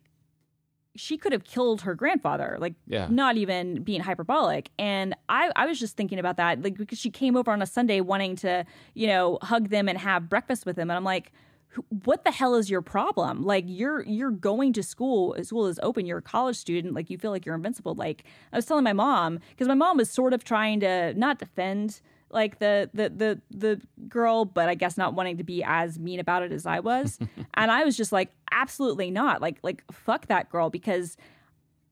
she could have killed her grandfather, like Yeah. not even being hyperbolic. And I, I was just thinking about that, like because she came over on a Sunday wanting to, you know, hug them and have breakfast with them, and I'm like, "Wh- what the hell is your problem? Like you're you're going to school, school is open, you're a college student, like you feel like you're invincible. Like I was telling my mom because my mom was sort of trying to not defend like the the the the girl, but I guess not wanting to be as mean about it as I was. (laughs) and I was just like, absolutely not. Like like fuck that girl because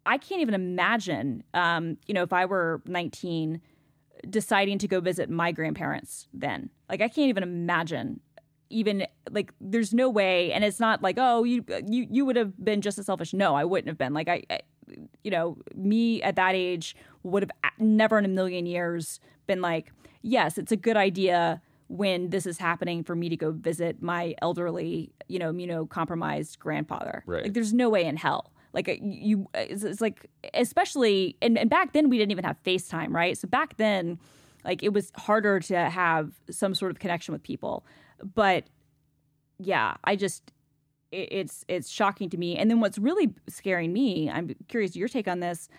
I can't even imagine um, you know, if I were 19 deciding to go visit my grandparents then. Like I can't even imagine even like there's no way and it's not like oh you you you would have been just as selfish. No i wouldn't have been. Like i, I you know me at that age would have never in a million years been like yes it's a good idea when this is happening for me to go visit my elderly you know immunocompromised grandfather. Right. like there's no way in hell. Like uh, you it's, it's like especially and, and back then we didn't even have facetime right? So back then like it was harder to have some sort of connection with people but yeah i just it, it's it's shocking to me. And then what's really scaring me i'm curious your take on this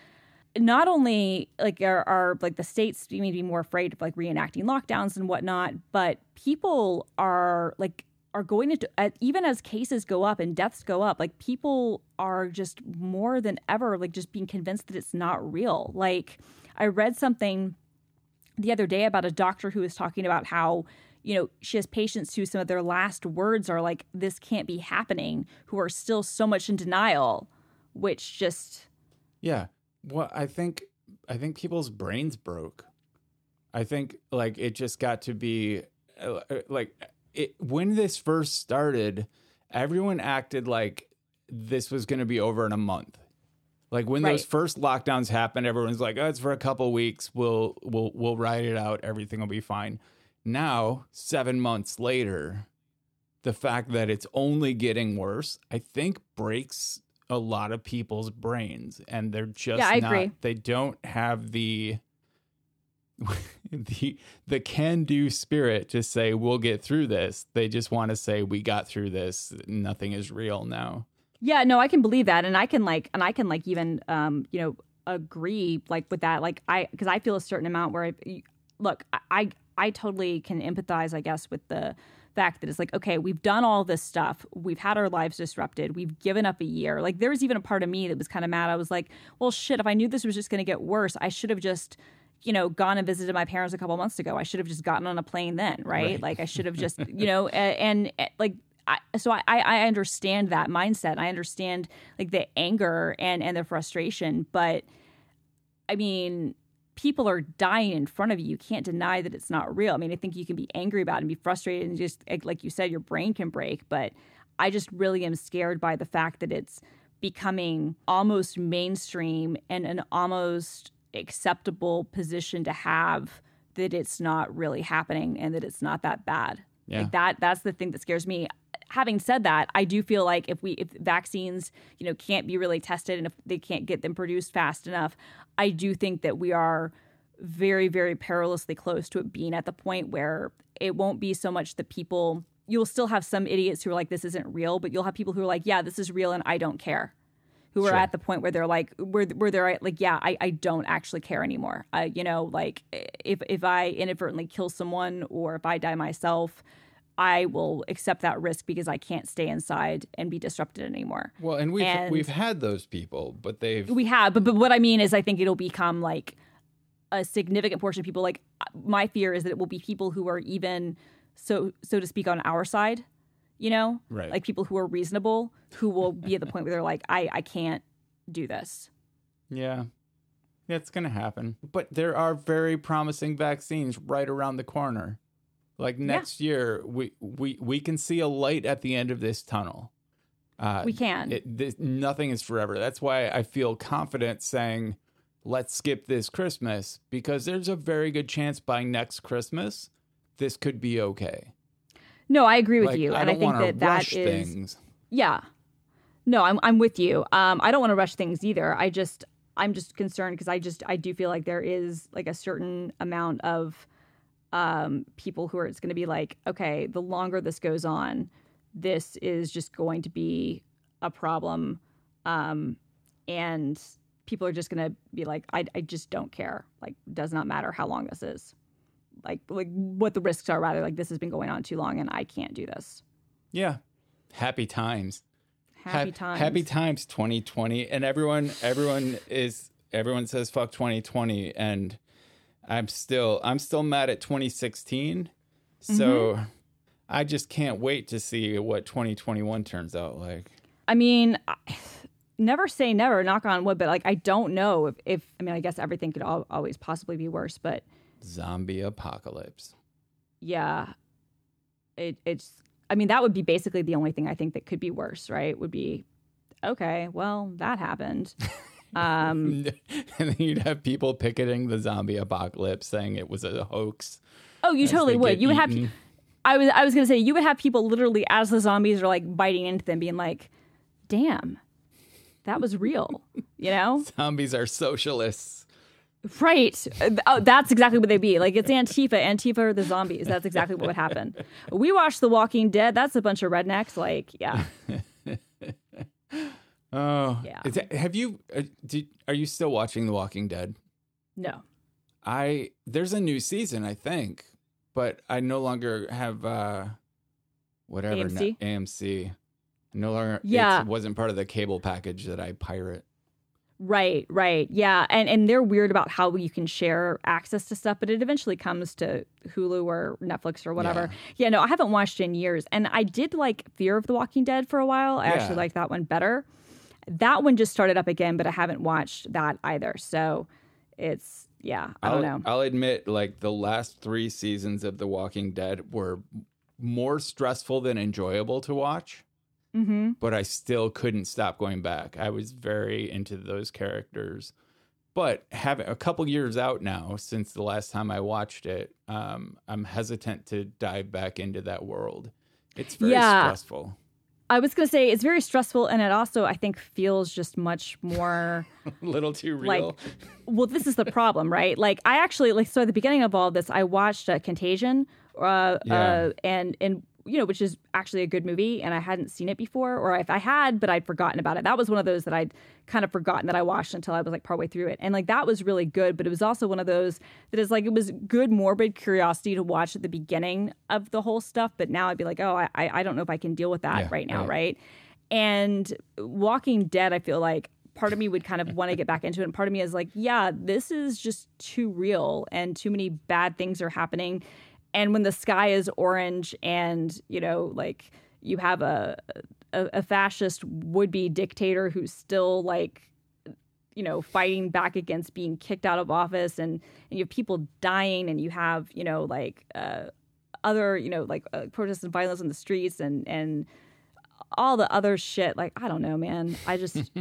not only like are, are like the states seeming to be more afraid of like reenacting lockdowns and whatnot but people are like are going uh, even as cases go up and deaths go up like people are just more than ever like just being convinced that it's not real. Like i read something the other day about a doctor who was talking about how you know she has patients who some of their last words are like this can't be happening who are still so much in denial which just Yeah. Well, I think I think people's brains broke. I think like it just got to be uh, uh, like it when this first started, everyone acted like this was going to be over in a month. Like when those first lockdowns happened, everyone's like, "Oh, it's for a couple weeks. We'll we'll we'll ride it out. Everything will be fine." Now, 7 months later, the fact that it's only getting worse, I think breaks a lot of people's brains and they're just Yeah, I not agree. they don't have the (laughs) the the can do spirit to say we'll get through this. They just want to say we got through this. Nothing is real now. Yeah, no, I can believe that, and I can like, and I can like even, um, you know, agree like with that. Like I, because I feel a certain amount where I, look, I, I, totally can empathize, I guess, with the fact that it's like, okay, we've done all this stuff, we've had our lives disrupted, we've given up a year. Like there was even a part of me that was kind of mad. I was like, well, shit, if I knew this was just going to get worse, I should have just. You know, gone and visited my parents a couple months ago. I should have just gotten on a plane then, right? Right. Like I should have just, (laughs) you know, and, and like I, so I, I I understand that mindset. I understand like the anger and and the frustration, but I mean, people are dying in front of you. You can't deny that it's not real. I mean, I think you can be angry about it and be frustrated and just like- you said, your brain can break. But I just really am scared by the fact that it's becoming almost mainstream and an almost acceptable position to have that it's not really happening and that it's not that bad. Yeah. Like that that's the thing that scares me. Having said that, I do feel like if we if vaccines, you know, can't be really tested and if they can't get them produced fast enough, I do think that we are very very perilously close to it being at the point where it won't be so much the people you'll still have some idiots who are like this isn't real, but you'll have people who are like, yeah, this is real and I don't care. Who are Sure. at the point where they're like, where where they're like, yeah, I, I don't actually care anymore. I, you know, like if if I inadvertently kill someone or if I die myself, I will accept that risk because I can't stay inside and be disrupted anymore. Well, and we've And- we've had those people, but they've We have, but, but what I mean is, I think it'll become like a significant portion of people. Like my fear is that it will be people who are even so so to speak on our side, you know, Right. Like people who are reasonable, who will be at the point where they're like, I I can't do this. Yeah. It's going to happen. But there are very promising vaccines right around the corner. Like next year, we, we, we can see a light at the end of this tunnel. Uh, We can. It, this, nothing is forever. That's why I feel confident saying, let's skip this Christmas because there's a very good chance by next Christmas, this could be okay. No, I agree with Like, you, I and I don't think that that is things. yeah. No, I'm I'm with you. Um, I don't want to rush things either. I just I'm just concerned because I just I do feel like there is like a certain amount of um people who are it's going to be like okay, the longer this goes on, this is just going to be a problem, um, and people are just going to be like I I just don't care. Like does not matter how long this is. Like like what the risks are rather like this has been going on too long and I can't do this. Yeah. Happy times. Happy Hap- times. Happy times 2020 and everyone everyone is everyone says fuck 2020 and I'm still I'm still mad at 2016. So Mm-hmm. I just can't wait to see what 2021 turns out like. I mean, I- (sighs) never say never, knock on wood, but like, I don't know if, if I mean, I guess everything could al- always possibly be worse, but Zombie apocalypse. yeah, it, it's, I mean, that would be basically the only thing I think that could be worse, right? Would be, okay, well, that happened. (laughs) Um, (laughs) and then you'd have people picketing the zombie apocalypse saying it was a hoax. oh, you totally would. You would have. I was, I was going to say, you would have people literally as the zombies are like biting into them being like, damn, that was real, you know? (laughs) Zombies are socialists. Right. Oh, that's exactly what they'd be. Like it's Antifa. Antifa are the zombies. That's exactly what would happen. We watched The Walking Dead. That's a bunch of rednecks. Like, yeah. (laughs) Oh, Yeah. That- have you? Uh, did, are you still watching The Walking Dead? No. I there's a new season, I think, but I no longer have uh whatever AMC? net- AMC. No longer. Yeah. it wasn't part of the cable package that I pirate. Right, right. Yeah. And and they're weird about how you can share access to stuff, but it eventually comes to Hulu or Netflix or whatever. Yeah, no, I haven't watched in years. And I did like Fear of the Walking Dead for a while. I Yeah. actually like that one better. That one just started up again, but I haven't watched that either. So it's yeah, I don't I'll, know. I'll admit, like the last three seasons of The Walking Dead were more stressful than enjoyable to watch. Mm-hmm. but I still couldn't stop going back. I was very into those characters. But having a couple years out now since the last time I watched it, um, I'm hesitant to dive back into that world. It's very Yeah. stressful. I was gonna say it's very stressful, and it also I think feels just much more (laughs) A little too real. like. Well, this is the problem, right? Like I actually like so at the beginning of all this, I watched uh, Contagion, uh, Yeah. uh, and and you know, which is actually a good movie, and I hadn't seen it before, or if I had, but I'd forgotten about it. That was one of those that I'd kind of forgotten that I watched until I was like partway through it, and like that was really good. But it was also one of those that is like it was good morbid curiosity to watch at the beginning of the whole stuff, but now I'd be like, oh, I I don't know if I can deal with that Yeah, right now, right. right? And Walking Dead, I feel like part of me would kind of want to get back into it. And part of me is like, yeah, this is just too real and too many bad things are happening. And when the sky is orange and, you know, like you have a, a, a fascist would be dictator who's still like, you know, fighting back against being kicked out of office and, and you have people dying and you have, you know, like, uh, other, you know, like uh, protests and violence in the streets and, and, all the other shit. Like i don't know man. I just (laughs)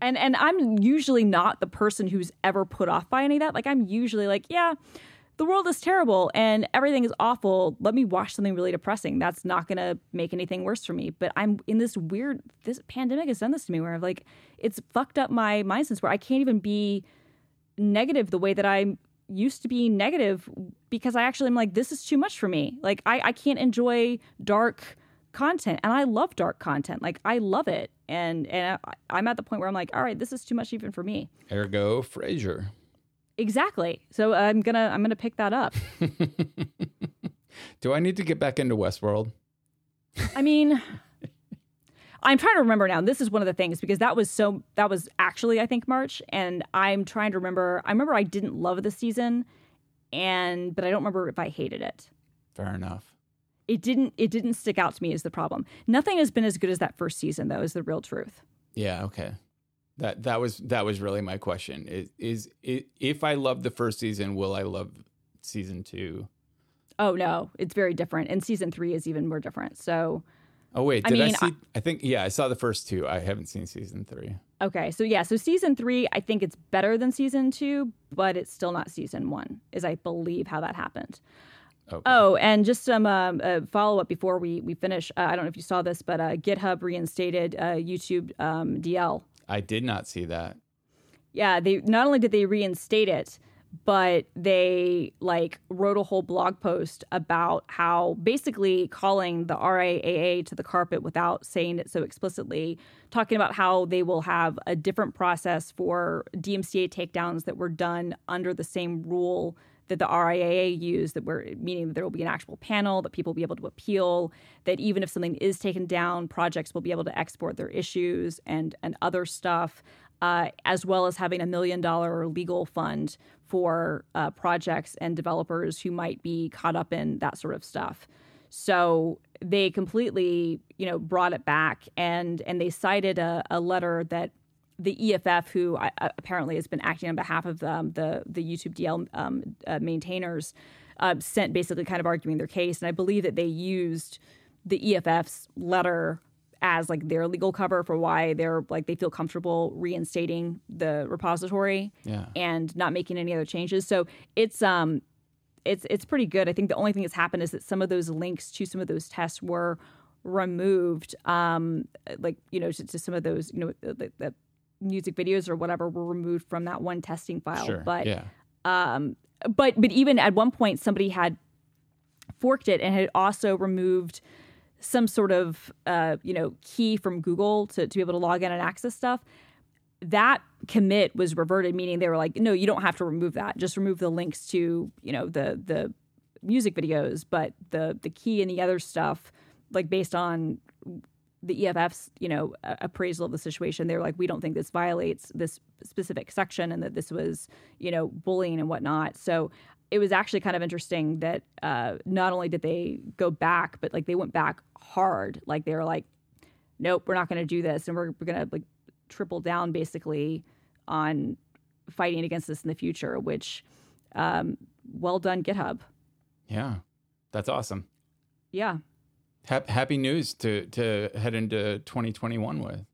and and i'm usually not the person who's ever put off by any of that. Like i'm usually like yeah the world is terrible and everything is awful. Let me watch something really depressing. That's not going to make anything worse for me. But i'm in this weird this pandemic has done this to me where i've like it's fucked up my mind sense where i can't even be negative the way that i'm used to being negative because i actually am like this is too much for me. Like i, I can't enjoy dark content and i love dark content. Like i love it. And and I, i'm at the point where i'm like all right this is too much even for me. Ergo Frasier. Exactly so i'm gonna i'm gonna pick that up (laughs) Do I need to get back into Westworld? I mean, I'm trying to remember now. This is one of the things because that was so that was actually I think March, and I'm trying to remember. I remember I didn't love the season, and but I don't remember if I hated it. Fair enough. It didn't. It didn't stick out to me as the problem. Nothing has been as good as that first season, though. Is the real truth. Yeah. Okay. That that was that was really my question. Is is, is if I love the first season, will I love season two? Oh no, it's very different, and season three is even more different. So Oh wait, I did I, mean, see? I, think yeah, I saw the first two. I haven't seen season three. Okay, so yeah, so season three, I think it's better than season two, but it's still not season one, is I believe how that happened. Okay. Oh, and just some um, uh, follow up before we we finish. Uh, I don't know if you saw this, but uh, GitHub reinstated uh, YouTube um, DL. I did not see that. Yeah, they not only did they reinstate it, but they like wrote a whole blog post about how basically calling the RIAA to the carpet without saying it so explicitly, talking about how they will have a different process for DMCA takedowns that were done under the same rule that the RIAA used, that were meaning that there will be an actual panel, that people will be able to appeal, that even if something is taken down, projects will be able to export their issues and and other stuff, uh, as well as having a million dollar legal fund for uh, projects and developers who might be caught up in that sort of stuff. So they completely, you know, brought it back, and and they cited a, a letter that the EFF, who uh, apparently has been acting on behalf of um, the the youtube-dl um, uh, maintainers, uh, sent basically kind of arguing their case, and I believe that they used the EFF's letter as like their legal cover for why they're like they feel comfortable reinstating the repository Yeah. and not making any other changes. So it's um it's it's pretty good. I think the only thing that's happened is that some of those links to some of those tests were removed um like you know to, to some of those you know the, the music videos or whatever were removed from that one testing file Sure. but yeah. um but but even at one point somebody had forked it and had also removed some sort of uh, you know key from Google to, to be able to log in and access stuff. That commit was reverted, meaning they were like, no, you don't have to remove that. Just remove the links to you know the the music videos, but the the key and the other stuff, like based on the EFF's you know appraisal of the situation, they're like, we don't think this violates this specific section, and that this was you know bullying and whatnot. So it was actually kind of interesting that uh, not only did they go back, but like they went back hard. Like they were like, nope, we're not going to do this, and we're, we're going to like triple down basically on fighting against this in the future. Which, um, well done, GitHub. Yeah. That's awesome. Yeah, happy news to to head into 2021 with.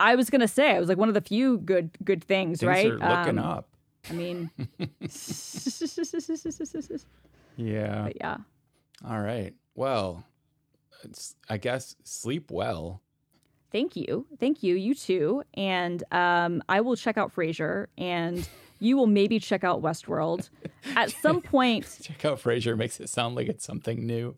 I was going to say I was like one of the few good good things, Things right? are looking Um, up. I mean, (laughs) (laughs) Yeah. but yeah. All right. Well, it's, I guess sleep well. Thank you. Thank you. You too. And um, I will check out Frasier and (laughs) you will maybe check out Westworld. At some point, Check out Frasier. Makes it sound like it's something new.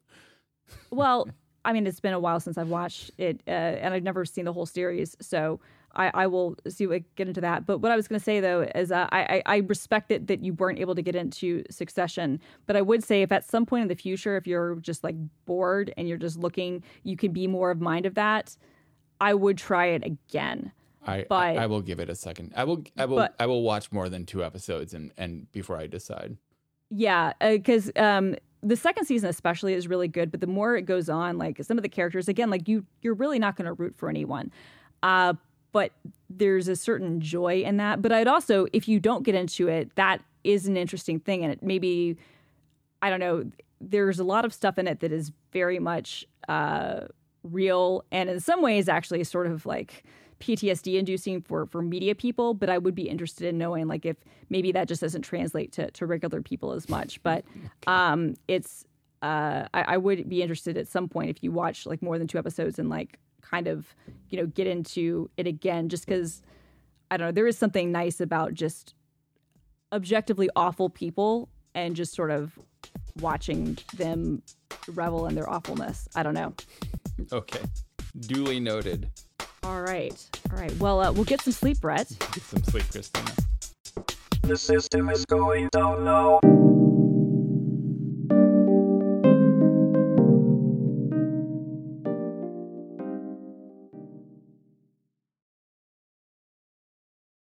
well, I mean, it's been a while since I've watched it uh, and I've never seen the whole series. So I, I will see what get into that. But what I was going to say though is uh, I, I respect it that you weren't able to get into Succession. But I would say if at some point in the future, if you're just like bored and you're just looking, you can be more of mind of that. I would try it again. I, But- I I will give it a second. I will I will But- I will watch more than two episodes and and before I decide. Yeah, because um, the second season especially is really good. But the more it goes on, like some of the characters, again, like you, you're really not going to root for anyone. Uh, but there's a certain joy in that. But I'd also, if you don't get into it, that is an interesting thing, and it maybe, I don't know, there's a lot of stuff in it that is very much uh, real, and in some ways, actually, sort of like. PTSD inducing for for media people, but I would be interested in knowing like if maybe that just doesn't translate to, to regular people as much. But um, it's uh, I, I would be interested at some point if you watch like more than two episodes and like kind of you know get into it again, just because I don't know there is something nice about just objectively awful people and just sort of watching them revel in their awfulness. I don't know. Okay. Duly noted. All right, all right. Well, uh, we'll get some sleep, Brett. Get some sleep, Christina. The system is going down now.